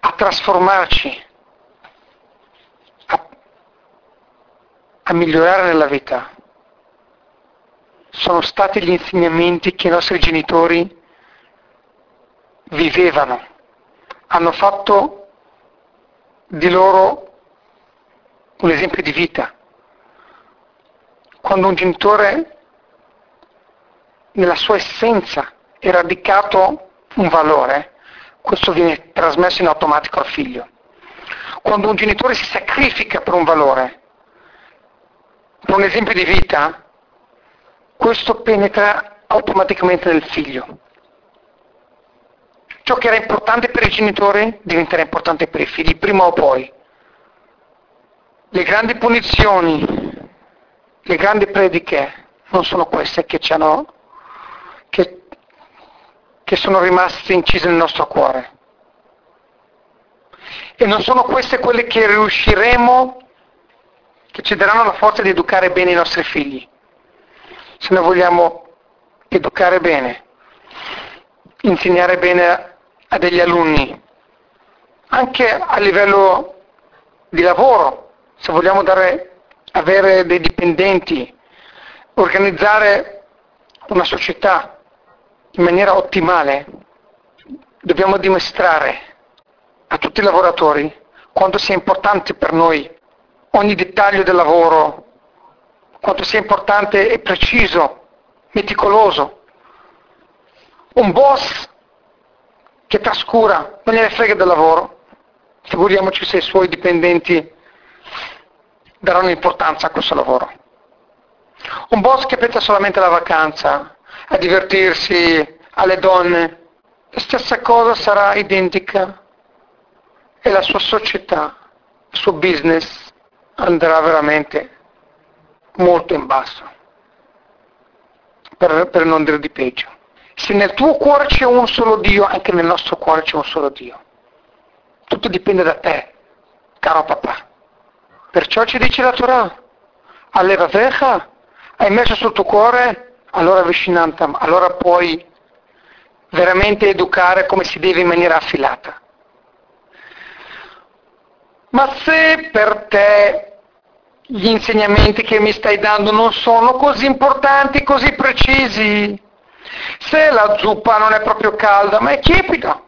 a trasformarci, a migliorare nella vita sono stati gli insegnamenti che i nostri genitori vivevano, hanno fatto di loro un esempio di vita. Quando un genitore nella sua essenza è radicato un valore, questo viene trasmesso in automatico al figlio. Quando un genitore si sacrifica per un valore, per un esempio di vita, questo penetra automaticamente nel figlio. Ciò che era importante per i genitori diventerà importante per i figli, prima o poi. Le grandi punizioni, le grandi prediche non sono queste che, hanno, che, che sono rimaste incise nel nostro cuore. E non sono queste quelle che riusciremo che ci daranno la forza di educare bene i nostri figli. Se noi vogliamo educare bene, insegnare bene a degli alunni, anche a livello di lavoro, se vogliamo dare, avere dei dipendenti, organizzare una società in maniera ottimale, dobbiamo dimostrare a tutti i lavoratori quanto sia importante per noi ogni dettaglio del lavoro, quanto sia importante e preciso, meticoloso. Un boss che trascura, non gliene frega del lavoro, figuriamoci se i suoi dipendenti daranno importanza a questo lavoro. Un boss che pensa solamente alla vacanza, a divertirsi, alle donne, la stessa cosa sarà identica e la sua società, il suo business andrà veramente molto in basso, per, per non dire di peggio. Se nel tuo cuore c'è un solo Dio, anche nel nostro cuore c'è un solo Dio. Tutto dipende da te, caro papà. Perciò ci dice la Torah, alleva veja, hai messo sul tuo cuore, allora vicinantam, allora puoi veramente educare come si deve in maniera affilata. Ma se per te gli insegnamenti che mi stai dando non sono così importanti, così precisi. Se la zuppa non è proprio calda, ma è tiepida.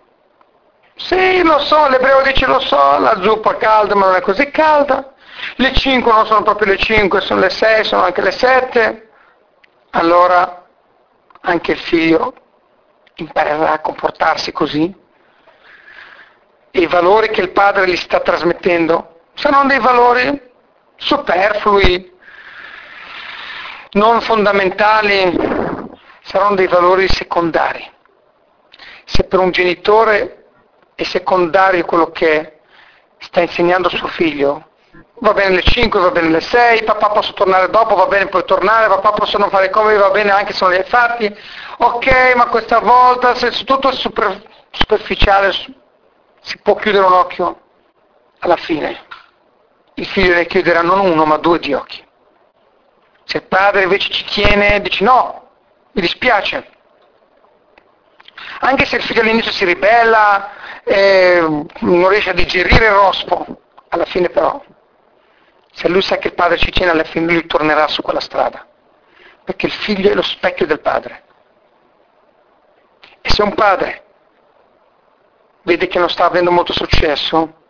Sì, lo so, l'ebreo dice lo so, la zuppa è calda, ma non è così calda. Le 5 non sono proprio le 5, sono le 6, sono anche le 7. Allora anche il figlio imparerà a comportarsi così. E i valori che il padre gli sta trasmettendo saranno dei valori superflui, non fondamentali, saranno dei valori secondari. Se per un genitore è secondario quello che sta insegnando suo figlio, va bene le 5, va bene le 6, papà posso tornare dopo, va bene puoi tornare, papà posso non fare come, va bene anche se non li hai fatti, ok, ma questa volta se tutto è super, superficiale si può chiudere un occhio alla fine il figlio ne chiuderà non uno ma due di occhi. Se il padre invece ci tiene, dice no, mi dispiace. Anche se il figlio all'inizio si ribella, eh, non riesce a digerire il rospo, alla fine però, se lui sa che il padre ci tiene, alla fine lui tornerà su quella strada, perché il figlio è lo specchio del padre. E se un padre vede che non sta avendo molto successo,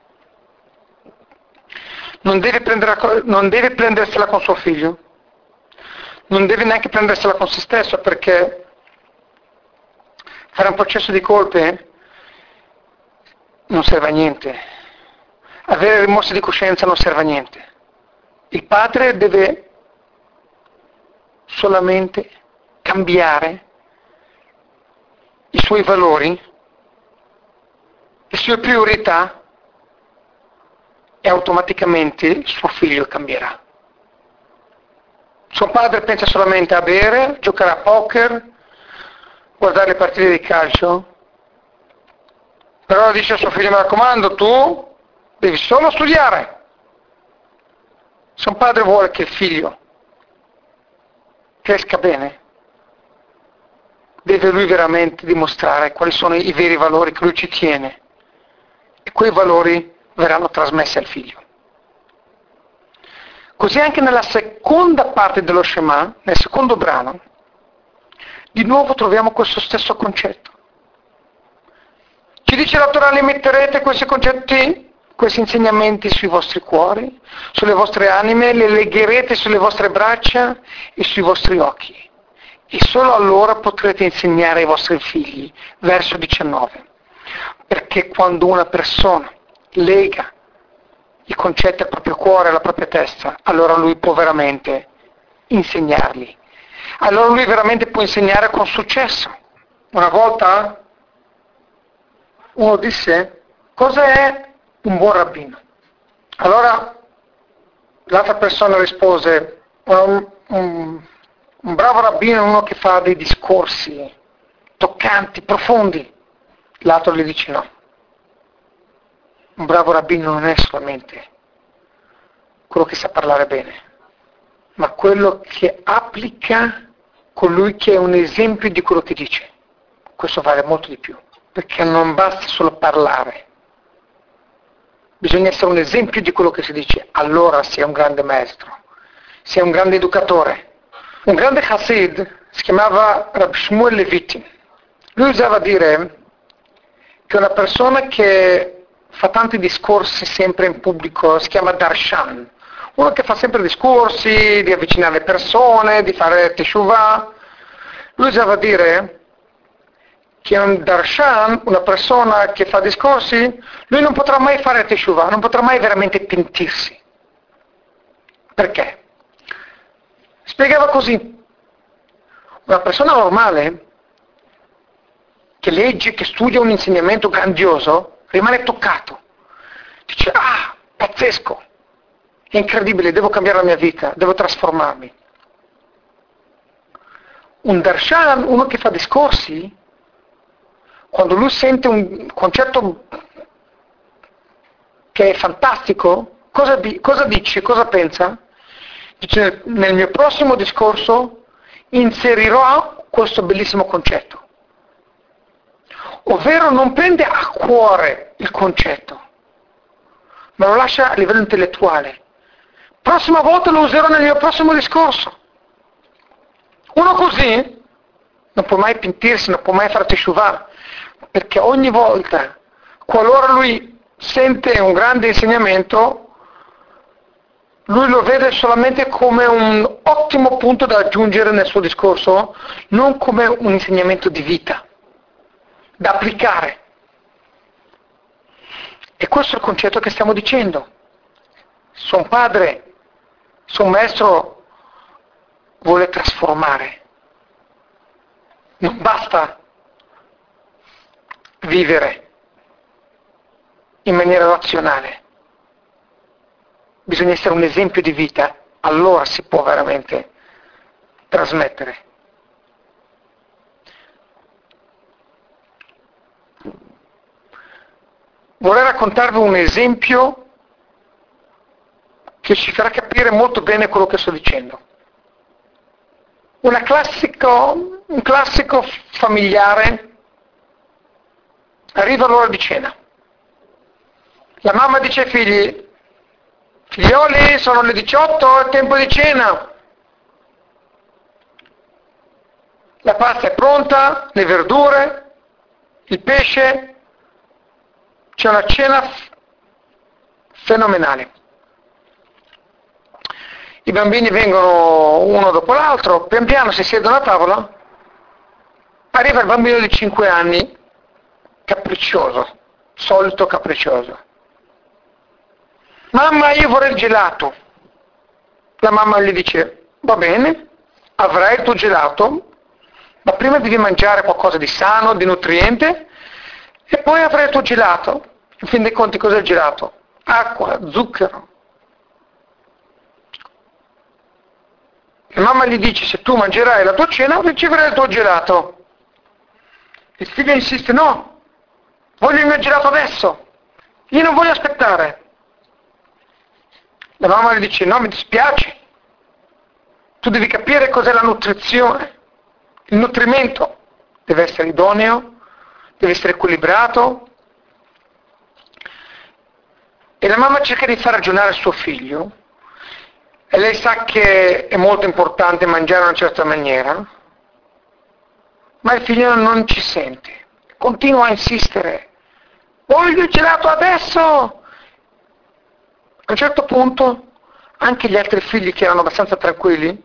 non deve, prendere, non deve prendersela con suo figlio, non deve neanche prendersela con se stesso perché fare un processo di colpe non serve a niente. Avere rimorso di coscienza non serve a niente. Il padre deve solamente cambiare i suoi valori, le sue priorità e automaticamente il suo figlio cambierà. Suo padre pensa solamente a bere, giocare a poker, guardare le partite di calcio, però dice a suo figlio mi raccomando tu devi solo studiare. Se un padre vuole che il figlio cresca bene, deve lui veramente dimostrare quali sono i veri valori che lui ci tiene e quei valori verranno trasmessi al figlio. Così anche nella seconda parte dello Shema, nel secondo brano, di nuovo troviamo questo stesso concetto. Ci dice la Torah, li metterete questi concetti, questi insegnamenti sui vostri cuori, sulle vostre anime, li legherete sulle vostre braccia e sui vostri occhi. E solo allora potrete insegnare ai vostri figli. Verso 19. Perché quando una persona lega i concetti al proprio cuore, alla propria testa, allora lui può veramente insegnarli. Allora lui veramente può insegnare con successo. Una volta uno disse, cosa è un buon rabbino? Allora l'altra persona rispose, un, un, un bravo rabbino è uno che fa dei discorsi toccanti, profondi. L'altro gli dice no un bravo rabbino non è solamente quello che sa parlare bene, ma quello che applica colui che è un esempio di quello che dice. Questo vale molto di più, perché non basta solo parlare, bisogna essere un esempio di quello che si dice, allora si è un grande maestro, si è un grande educatore. Un grande Hasid si chiamava Rab Shmuel Levitin. Lui usava dire che una persona che fa tanti discorsi sempre in pubblico, si chiama Darshan, uno che fa sempre discorsi di avvicinare le persone, di fare teshuvah. Lui usava dire che un darshan, una persona che fa discorsi, lui non potrà mai fare teshuvah, non potrà mai veramente pentirsi. Perché? Spiegava così. Una persona normale che legge, che studia un insegnamento grandioso, rimane toccato. Dice, ah, pazzesco, è incredibile, devo cambiare la mia vita, devo trasformarmi. Un darshan, uno che fa discorsi, quando lui sente un concetto che è fantastico, cosa, cosa dice, cosa pensa? Dice, nel mio prossimo discorso inserirò questo bellissimo concetto ovvero non prende a cuore il concetto, ma lo lascia a livello intellettuale. Prossima volta lo userò nel mio prossimo discorso. Uno così non può mai pentirsi, non può mai fare teshuvah, perché ogni volta, qualora lui sente un grande insegnamento, lui lo vede solamente come un ottimo punto da aggiungere nel suo discorso, non come un insegnamento di vita da applicare. E questo è il concetto che stiamo dicendo. Se padre, se maestro vuole trasformare, non basta vivere in maniera razionale, bisogna essere un esempio di vita, allora si può veramente trasmettere. vorrei raccontarvi un esempio che ci farà capire molto bene quello che sto dicendo. classico, un classico familiare, arriva l'ora di cena. La mamma dice ai figli, figlioli sono le 18, è tempo di cena. La pasta è pronta, le verdure, il pesce, c'è una cena fenomenale. I bambini vengono uno dopo l'altro, pian piano si siedono a tavola, arriva il bambino di 5 anni, capriccioso, solito capriccioso. Mamma, io vorrei il gelato. La mamma gli dice, va bene, avrai il tuo gelato, ma prima devi mangiare qualcosa di sano, di nutriente, e poi avrai il tuo gelato. In fin dei conti cos'è il gelato? Acqua, zucchero, E mamma gli dice se tu mangerai la tua cena riceverai il tuo gelato. Il figlio insiste no, voglio il mio gelato adesso, io non voglio aspettare. La mamma gli dice no, mi dispiace, tu devi capire cos'è la nutrizione. Il nutrimento deve essere idoneo, deve essere equilibrato. E la mamma cerca di far ragionare suo figlio e lei sa che è molto importante mangiare in una certa maniera, ma il figlio non ci sente, continua a insistere, voglio il gelato adesso! A un certo punto anche gli altri figli che erano abbastanza tranquilli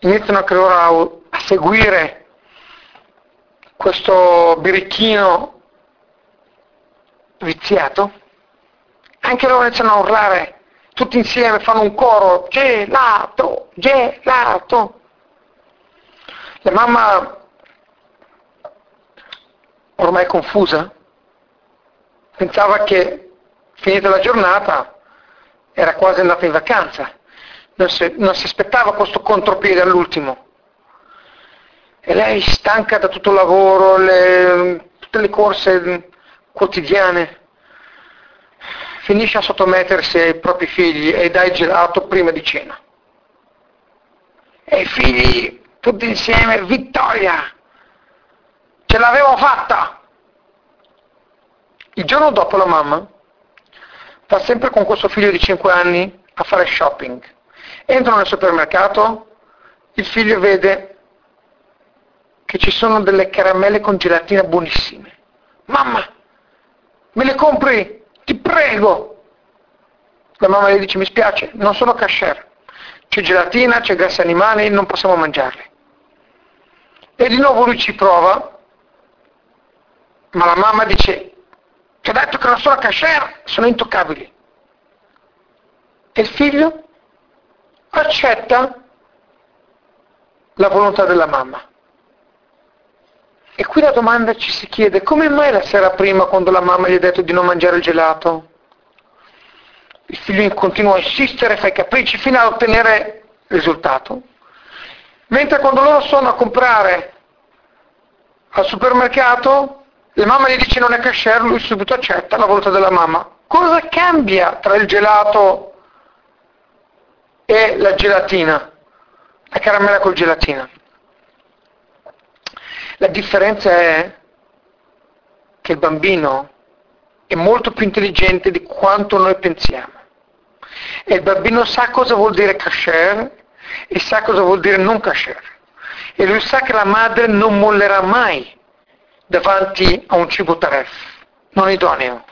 iniziano anche loro a, a seguire questo birichino viziato, anche loro iniziano a urlare tutti insieme fanno un coro, gelato, gelato. La mamma, ormai confusa, pensava che finita la giornata era quasi andata in vacanza, non si, non si aspettava questo contropiede all'ultimo. E lei stanca da tutto il lavoro, le, tutte le corse quotidiane, finisce a sottomettersi ai propri figli e dà il gelato prima di cena. E i figli tutti insieme, vittoria! Ce l'avevo fatta! Il giorno dopo la mamma va sempre con questo figlio di 5 anni a fare shopping. Entrano nel supermercato, il figlio vede che ci sono delle caramelle con gelatina buonissime. Mamma, me le compri? ti prego. La mamma gli dice, mi spiace, non sono cashier. C'è gelatina, c'è grassi animali, non possiamo mangiarli. E di nuovo lui ci prova, ma la mamma dice, ti ho detto che non sono cashier, sono intoccabili. E il figlio accetta la volontà della mamma. E qui la domanda ci si chiede, come mai la sera prima quando la mamma gli ha detto di non mangiare il gelato? Il figlio continua a insistere, fa i capricci fino ad ottenere il risultato. Mentre quando loro sono a comprare al supermercato, la mamma gli dice non è cashier, lui subito accetta la volontà della mamma. Cosa cambia tra il gelato e la gelatina? La caramella col gelatina? La differenza è che il bambino è molto più intelligente di quanto noi pensiamo. E il bambino sa cosa vuol dire kasher e sa cosa vuol dire non kasher. E lui sa che la madre non mollerà mai davanti a un cibo taref, non idoneo.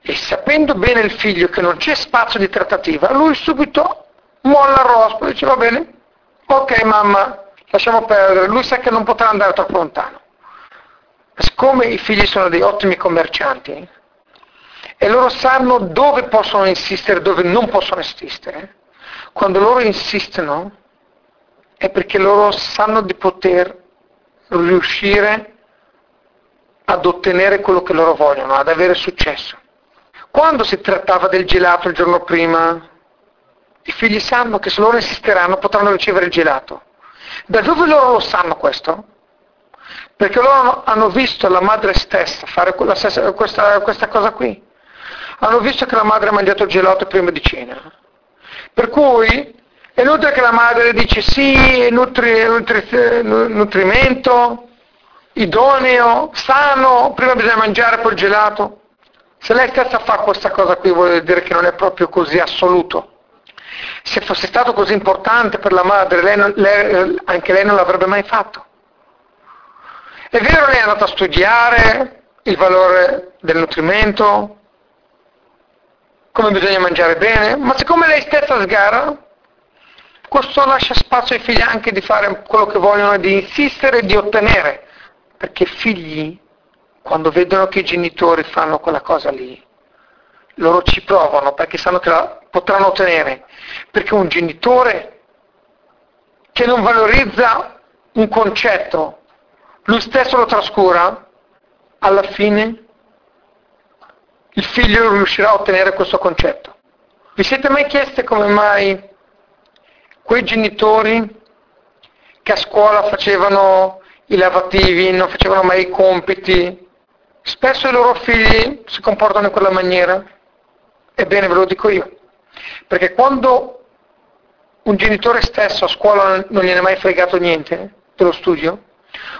E sapendo bene il figlio che non c'è spazio di trattativa, lui subito molla il rospo e dice va bene, ok mamma, lasciamo perdere, lui sa che non potrà andare troppo lontano. Siccome i figli sono dei ottimi commercianti e loro sanno dove possono insistere e dove non possono insistere, quando loro insistono è perché loro sanno di poter riuscire ad ottenere quello che loro vogliono, ad avere successo. Quando si trattava del gelato il giorno prima, i figli sanno che se loro insisteranno potranno ricevere il gelato. Da dove loro lo sanno questo? Perché loro hanno visto la madre stessa fare stessa, questa, questa cosa qui. Hanno visto che la madre ha mangiato il gelato prima di cena. Per cui È inutile che la madre dice sì, nutri, nutri, nutrimento, idoneo, sano, prima bisogna mangiare poi gelato. Se lei stessa fa questa cosa qui vuol dire che non è proprio così assoluto. Se fosse stato così importante per la madre, lei non, lei, anche lei non l'avrebbe mai fatto. È vero, lei è andata a studiare il valore del nutrimento, come bisogna mangiare bene, ma siccome lei stessa sgara, questo lascia spazio ai figli anche di fare quello che vogliono, di insistere e di ottenere, perché figli, quando vedono che i genitori fanno quella cosa lì, loro ci provano perché sanno che la potranno ottenere, perché un genitore che non valorizza un concetto, lui stesso lo trascura, alla fine il figlio riuscirà a ottenere questo concetto. Vi siete mai chieste come mai quei genitori che a scuola facevano i lavativi, non facevano mai i compiti, spesso i loro figli si comportano in quella maniera. Ebbene, ve lo dico io, perché quando un genitore stesso a scuola non gliene è mai fregato niente dello studio,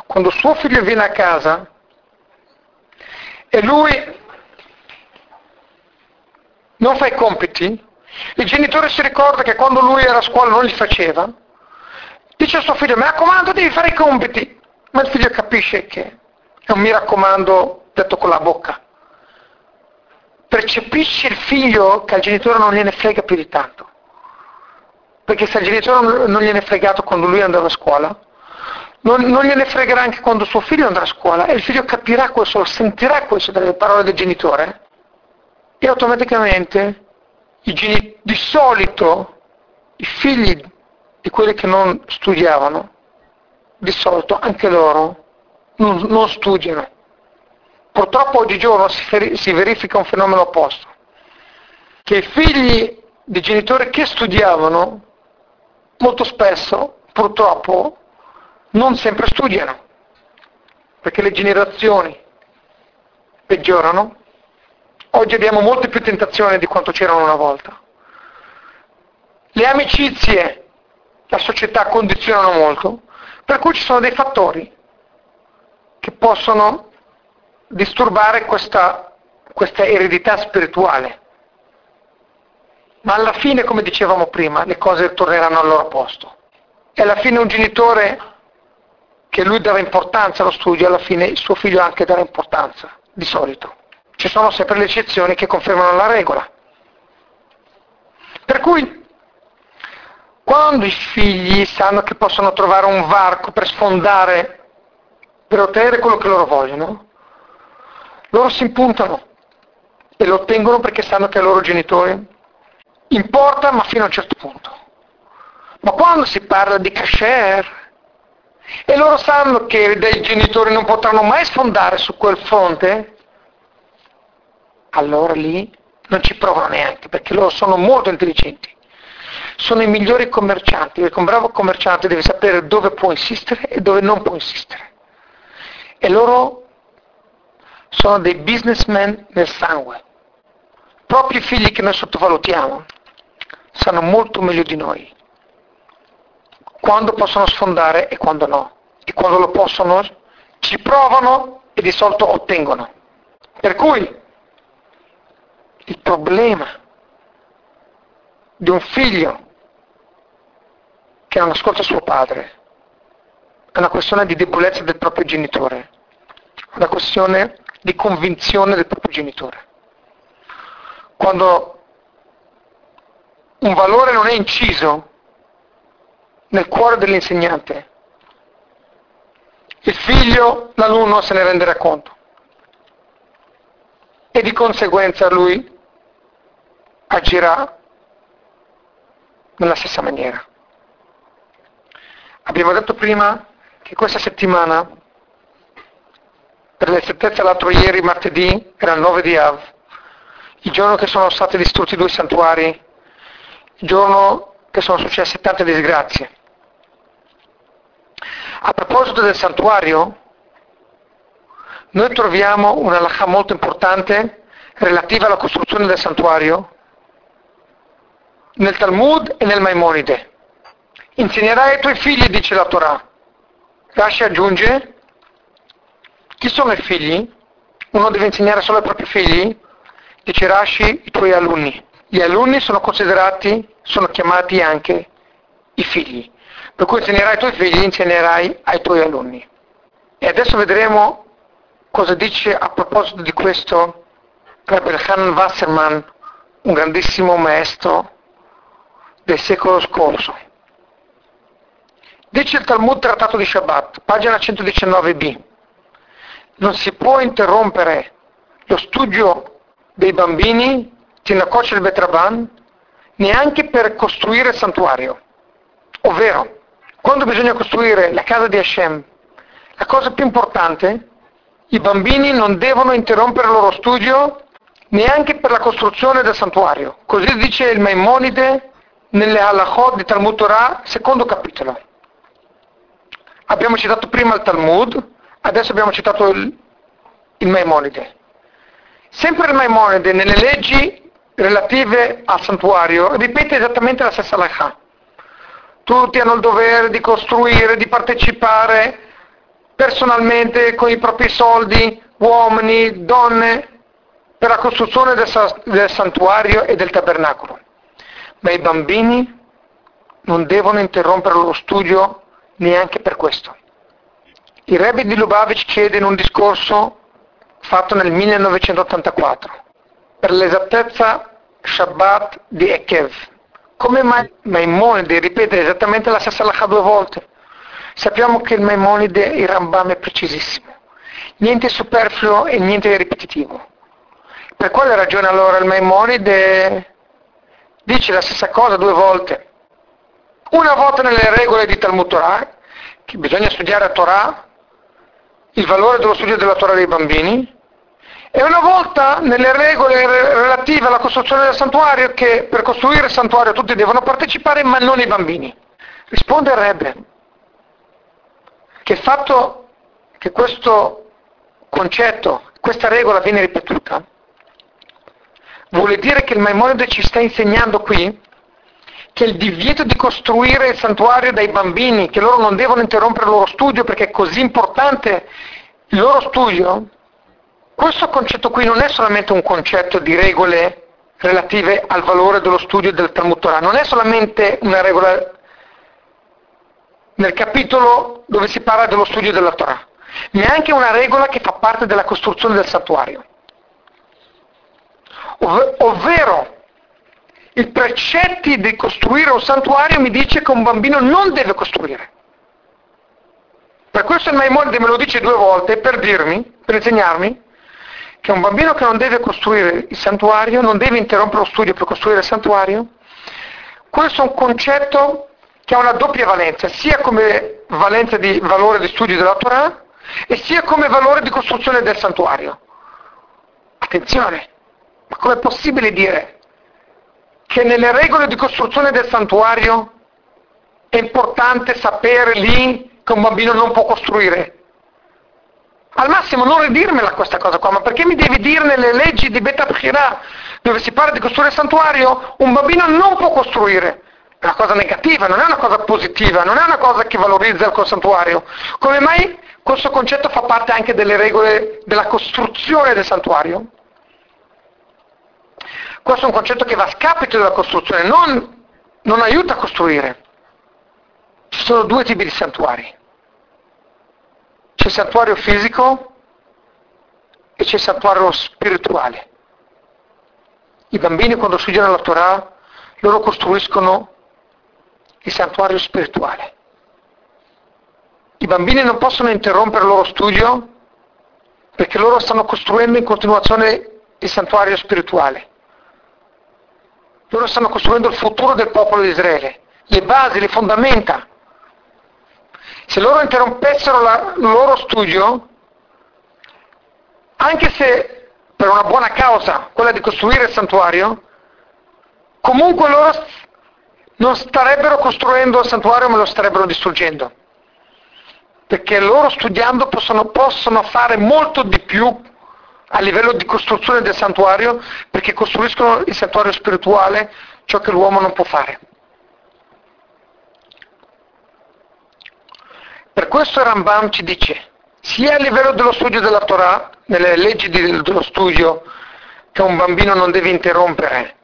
quando suo figlio viene a casa e lui non fa i compiti, il genitore si ricorda che quando lui era a scuola non li faceva, dice a suo figlio, mi raccomando devi fare i compiti, ma il figlio capisce che è un mi raccomando detto con la bocca. Percepisce il figlio che al genitore non gliene frega più di tanto. Perché se al genitore non gliene è fregato quando lui andava a scuola, non, non gliene fregherà anche quando suo figlio andrà a scuola e il figlio capirà questo, sentirà questo dalle parole del genitore e automaticamente geni- di solito i figli di quelli che non studiavano, di solito anche loro non, non studiano. Purtroppo oggigiorno si, si verifica un fenomeno opposto, che i figli di genitori che studiavano molto spesso, purtroppo, non sempre studiano, perché le generazioni peggiorano Oggi abbiamo molte più tentazioni di quanto c'erano una volta. Le amicizie, la società condizionano molto, per cui ci sono dei fattori che possono disturbare questa, questa eredità spirituale. Ma alla fine, come dicevamo prima, le cose torneranno al loro posto. E alla fine un genitore che lui dava importanza allo studio, alla fine il suo figlio anche darà importanza, di solito ci sono sempre le eccezioni che confermano la regola. Per cui, quando i figli sanno che possono trovare un varco per sfondare, per ottenere quello che loro vogliono, loro si impuntano e lo ottengono perché sanno che ai loro genitori importa, ma fino a un certo punto. Ma quando si parla di cashier, e loro sanno che dei genitori non potranno mai sfondare su quel fronte, allora lì non ci provano neanche, perché loro sono molto intelligenti. Sono i migliori commercianti, perché un bravo commerciante deve sapere dove può insistere e dove non può insistere. E loro sono dei businessmen nel sangue. Proprio i figli che noi sottovalutiamo sanno molto meglio di noi quando possono sfondare e quando no. E quando lo possono ci provano e di solito ottengono. Per cui il problema di un figlio che non ascolta suo padre. È una questione di debolezza del proprio genitore, una questione di convinzione del proprio genitore. Quando un valore non è inciso nel cuore dell'insegnante, il figlio, l'alunno se ne renderà conto. E di conseguenza lui agirà nella stessa maniera. Abbiamo detto prima che questa settimana, per l'esattezza l'altro ieri, martedì, era il 9 di Av, il giorno che sono stati distrutti due santuari, il giorno che sono successe tante disgrazie. A proposito del santuario, noi troviamo una lacha molto importante relativa alla costruzione del santuario nel Talmud e nel Maimonide. insegnerai ai tuoi figli, dice la Torah. Rashi aggiunge, chi sono i figli? Uno deve insegnare solo ai propri figli? Dice Rashi, i tuoi alunni. Gli alunni sono considerati, sono chiamati anche i figli. Per cui insegnerai ai tuoi figli, insegnerai ai tuoi alunni. E adesso vedremo cosa dice a proposito di questo Rabbi Hanan Wasserman, un grandissimo maestro del secolo scorso. Dice il Talmud Trattato di Shabbat, pagina 119b, non si può interrompere lo studio dei bambini, Tinakot il Betraban, neanche per costruire il santuario. Ovvero, quando bisogna costruire la casa di Hashem, la cosa più importante, i bambini non devono interrompere il loro studio neanche per la costruzione del santuario. Così dice il Maimonide nelle halachot di Talmud Torah, secondo capitolo. Abbiamo citato prima il Talmud, adesso abbiamo citato il, il Maimonide. Sempre il Maimonide, nelle leggi relative al santuario, ripete esattamente la stessa halakha. Tutti hanno il dovere di costruire, di partecipare personalmente con i propri soldi, uomini, donne, per la costruzione del, del santuario e del tabernacolo. Ma i bambini non devono interrompere lo studio neanche per questo. Il Rebbe di Lubavitch chiede in un discorso fatto nel 1984, per l'esattezza Shabbat di Ekev. Come mai Maimonide ripete esattamente la stessa lacha due volte? Sappiamo che il Maimonide, il Rambam è precisissimo. Niente superfluo e niente ripetitivo. Per quale ragione allora il Maimonide dice la stessa cosa due volte? Una volta nelle regole di Talmud Torah, che bisogna studiare a Torah, il valore dello studio della Torah dei bambini, e una volta nelle regole relative alla costruzione del santuario, che per costruire il santuario tutti devono partecipare, ma non i bambini. Risponde il Rebbe che il fatto che questo concetto, questa regola viene ripetuta, vuole dire che il Maimonide ci sta insegnando qui che il divieto di costruire il santuario dai bambini, che loro non devono interrompere il loro studio perché è così importante il loro studio, questo concetto qui non è solamente un concetto di regole relative al valore dello studio del Talmud Torah, non è solamente una regola nel capitolo dove si parla dello studio della Torah, ma è anche una regola che fa parte della costruzione del santuario. Ov- ovvero, i precetti di costruire un santuario mi dice che un bambino non deve costruire. Per questo il Maimonide me lo dice due volte per dirmi, per insegnarmi, che un bambino che non deve costruire il santuario, non deve interrompere lo studio per costruire il santuario, questo è un concetto che ha una doppia valenza, sia come valenza di valore di studio della Torah e sia come valore di costruzione del santuario. Attenzione, ma com'è possibile dire che nelle regole di costruzione del santuario è importante sapere lì che un bambino non può costruire? Al massimo non ridirmela questa cosa qua, ma perché mi devi dire nelle leggi di Beta Bechirah, dove si parla di costruire il santuario, un bambino non può costruire? È una cosa negativa, non è una cosa positiva, non è una cosa che valorizza il santuario. Come mai questo concetto fa parte anche delle regole della costruzione del santuario? Questo è un concetto che va a scapito della costruzione, non, non aiuta a costruire. Ci sono due tipi di santuari. C'è il santuario fisico e c'è il santuario spirituale. I bambini quando studiano la Torah, loro costruiscono il santuario spirituale. I bambini non possono interrompere il loro studio perché loro stanno costruendo in continuazione il santuario spirituale. Loro stanno costruendo il futuro del popolo di Israele, le basi, le fondamenta. Se loro interrompessero la, il loro studio, anche se per una buona causa, quella di costruire il santuario, comunque loro non starebbero costruendo il santuario ma lo starebbero distruggendo. Perché loro studiando possono, possono fare molto di più a livello di costruzione del santuario perché costruiscono il santuario spirituale, ciò che l'uomo non può fare. Per questo Rambam ci dice, sia a livello dello studio della Torah, nelle leggi dello studio, che un bambino non deve interrompere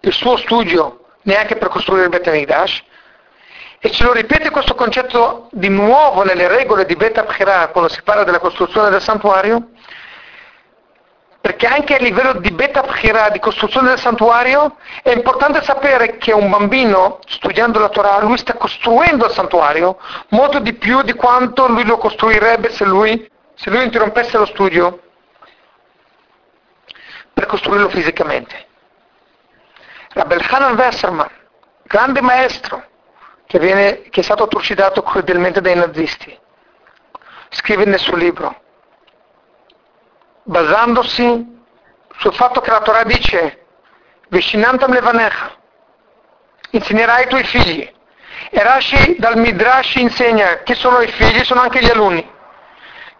il suo studio neanche per costruire il Bet Amikdash, e ce lo ripete questo concetto di nuovo nelle regole di Bet Abchirah quando si parla della costruzione del santuario, perché anche a livello di beta Bchira, di costruzione del santuario, è importante sapere che un bambino, studiando la Torah, lui sta costruendo il santuario molto di più di quanto lui lo costruirebbe se lui, se lui interrompesse lo studio per costruirlo fisicamente. Rabel Hanan Wesserman, grande maestro, che, viene, che è stato trucidato crudelmente dai nazisti, scrive nel suo libro, basandosi sul fatto che la Torah dice Veshinantam levanecha, insegnerai ai tuoi figli. E Rashi dal Midrash insegna che sono i figli, sono anche gli alunni.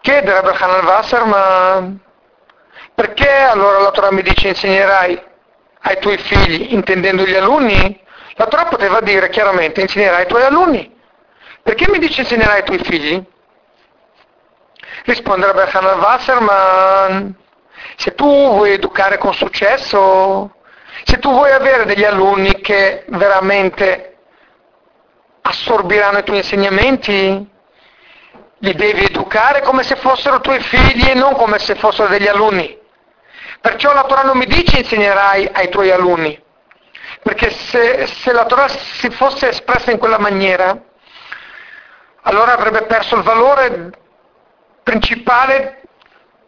Chiede Rabbi Hanan Wasser, ma perché allora la Torah mi dice insegnerai ai tuoi figli, intendendo gli alunni? La Torah poteva dire chiaramente insegnerai ai tuoi alunni. Perché mi dice insegnerai ai tuoi figli? Risponderebbe Hanan Wasserman, se tu vuoi educare con successo, se tu vuoi avere degli alunni che veramente assorbiranno i tuoi insegnamenti, li devi educare come se fossero tuoi figli e non come se fossero degli alunni. Perciò la Torah non mi dice insegnerai ai tuoi alunni, perché se, se la Torah si fosse espressa in quella maniera, allora avrebbe perso il valore principale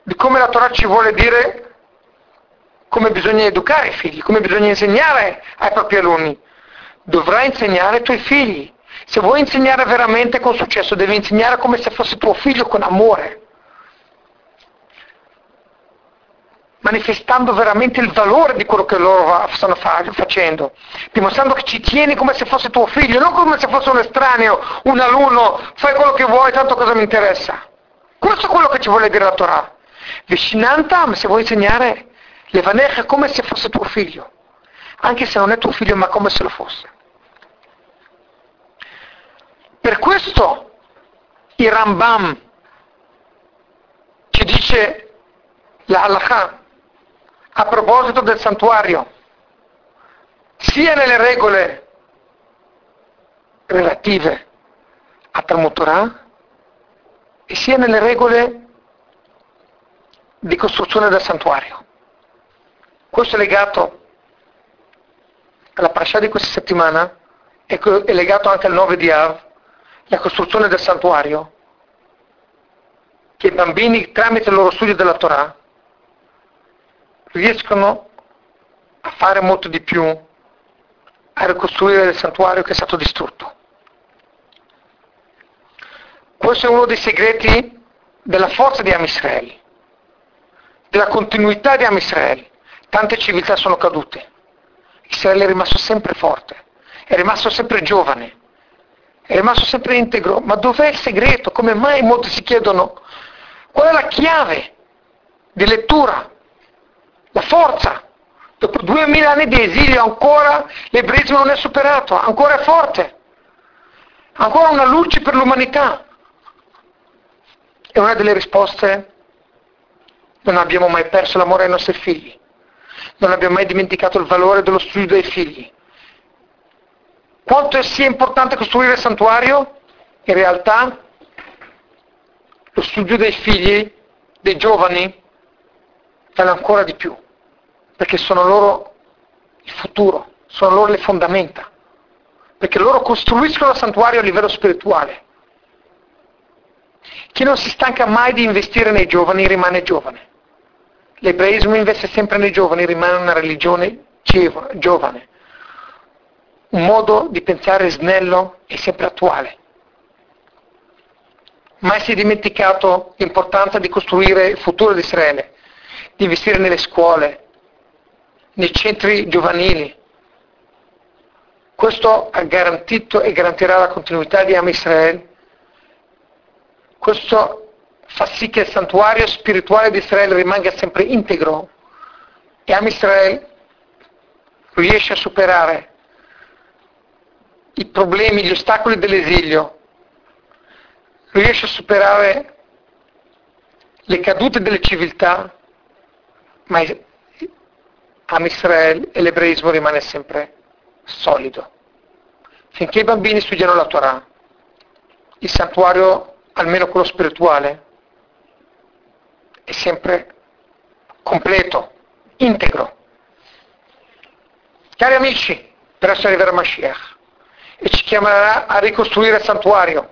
di come la Torah ci vuole dire come bisogna educare i figli, come bisogna insegnare ai propri alunni. Dovrai insegnare ai tuoi figli. Se vuoi insegnare veramente con successo, devi insegnare come se fosse tuo figlio con amore. Manifestando veramente il valore di quello che loro stanno facendo, dimostrando che ci tieni come se fosse tuo figlio, non come se fosse un estraneo, un alunno, fai quello che vuoi, tanto cosa mi interessa. Questo è quello che ci vuole dire la Torah. Vicinantam, se vuoi insegnare, levanecha come se fosse tuo figlio, anche se non è tuo figlio, ma come se lo fosse. Per questo il Rambam ci dice la halakha a proposito del santuario, sia nelle regole relative a Talmud e sia nelle regole di costruzione del santuario. Questo è legato alla parasha di questa settimana è legato anche al 9 di Av, la costruzione del santuario, che i bambini tramite il loro studio della Torah riescono a fare molto di più, a ricostruire il santuario che è stato distrutto. Questo è uno dei segreti della forza di Amisrael, della continuità di Amisrael. Tante civiltà sono cadute. Israele è rimasto sempre forte, è rimasto sempre giovane, è rimasto sempre integro. Ma dov'è il segreto? Come mai molti si chiedono qual è la chiave di lettura, la forza? Dopo duemila anni di esilio ancora l'ebraismo non è superato, ancora è forte, ancora una luce per l'umanità. E una delle risposte, non abbiamo mai perso l'amore ai nostri figli, non abbiamo mai dimenticato il valore dello studio dei figli. Quanto sia importante costruire il santuario, in realtà lo studio dei figli, dei giovani, vale ancora di più, perché sono loro il futuro, sono loro le fondamenta, perché loro costruiscono il santuario a livello spirituale. Chi non si stanca mai di investire nei giovani rimane giovane. L'ebraismo investe sempre nei giovani, rimane una religione giovane, un modo di pensare snello e sempre attuale. Mai si è dimenticato l'importanza di costruire il futuro di Israele, di investire nelle scuole, nei centri giovanili. Questo ha garantito e garantirà la continuità di Am Israele questo fa sì che il santuario spirituale di Israele rimanga sempre integro e Am Israele riesce a superare i problemi, gli ostacoli dell'esilio riesce a superare le cadute delle civiltà, ma Am Israele e l'ebraismo rimane sempre solido. Finché i bambini studiano la Torah, il santuario, almeno quello spirituale, è sempre completo, integro. Cari amici, presto arriverà Mashiach e ci chiamerà a ricostruire il santuario.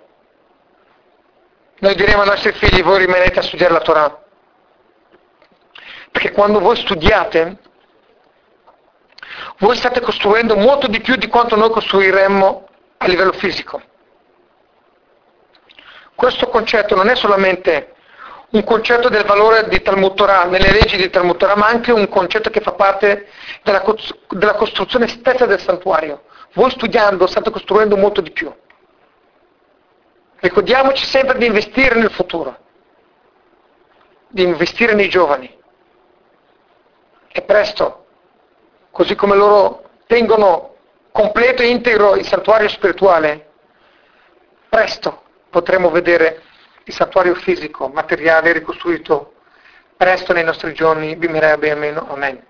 Noi diremo ai nostri figli, voi rimanete a studiare la Torah. Perché quando voi studiate, voi state costruendo molto di più di quanto noi costruiremmo a livello fisico. Questo concetto non è solamente un concetto del valore di Talmud Torah, nelle leggi di Talmud Torah, ma anche un concetto che fa parte della, della costruzione stessa del santuario. Voi studiando state costruendo molto di più. Ricordiamoci sempre di investire nel futuro, di investire nei giovani. E presto, così come loro tengono completo e integro il santuario spirituale, presto potremo vedere il santuario fisico, materiale ricostruito. Presto nei nostri giorni, Bimirei Amen.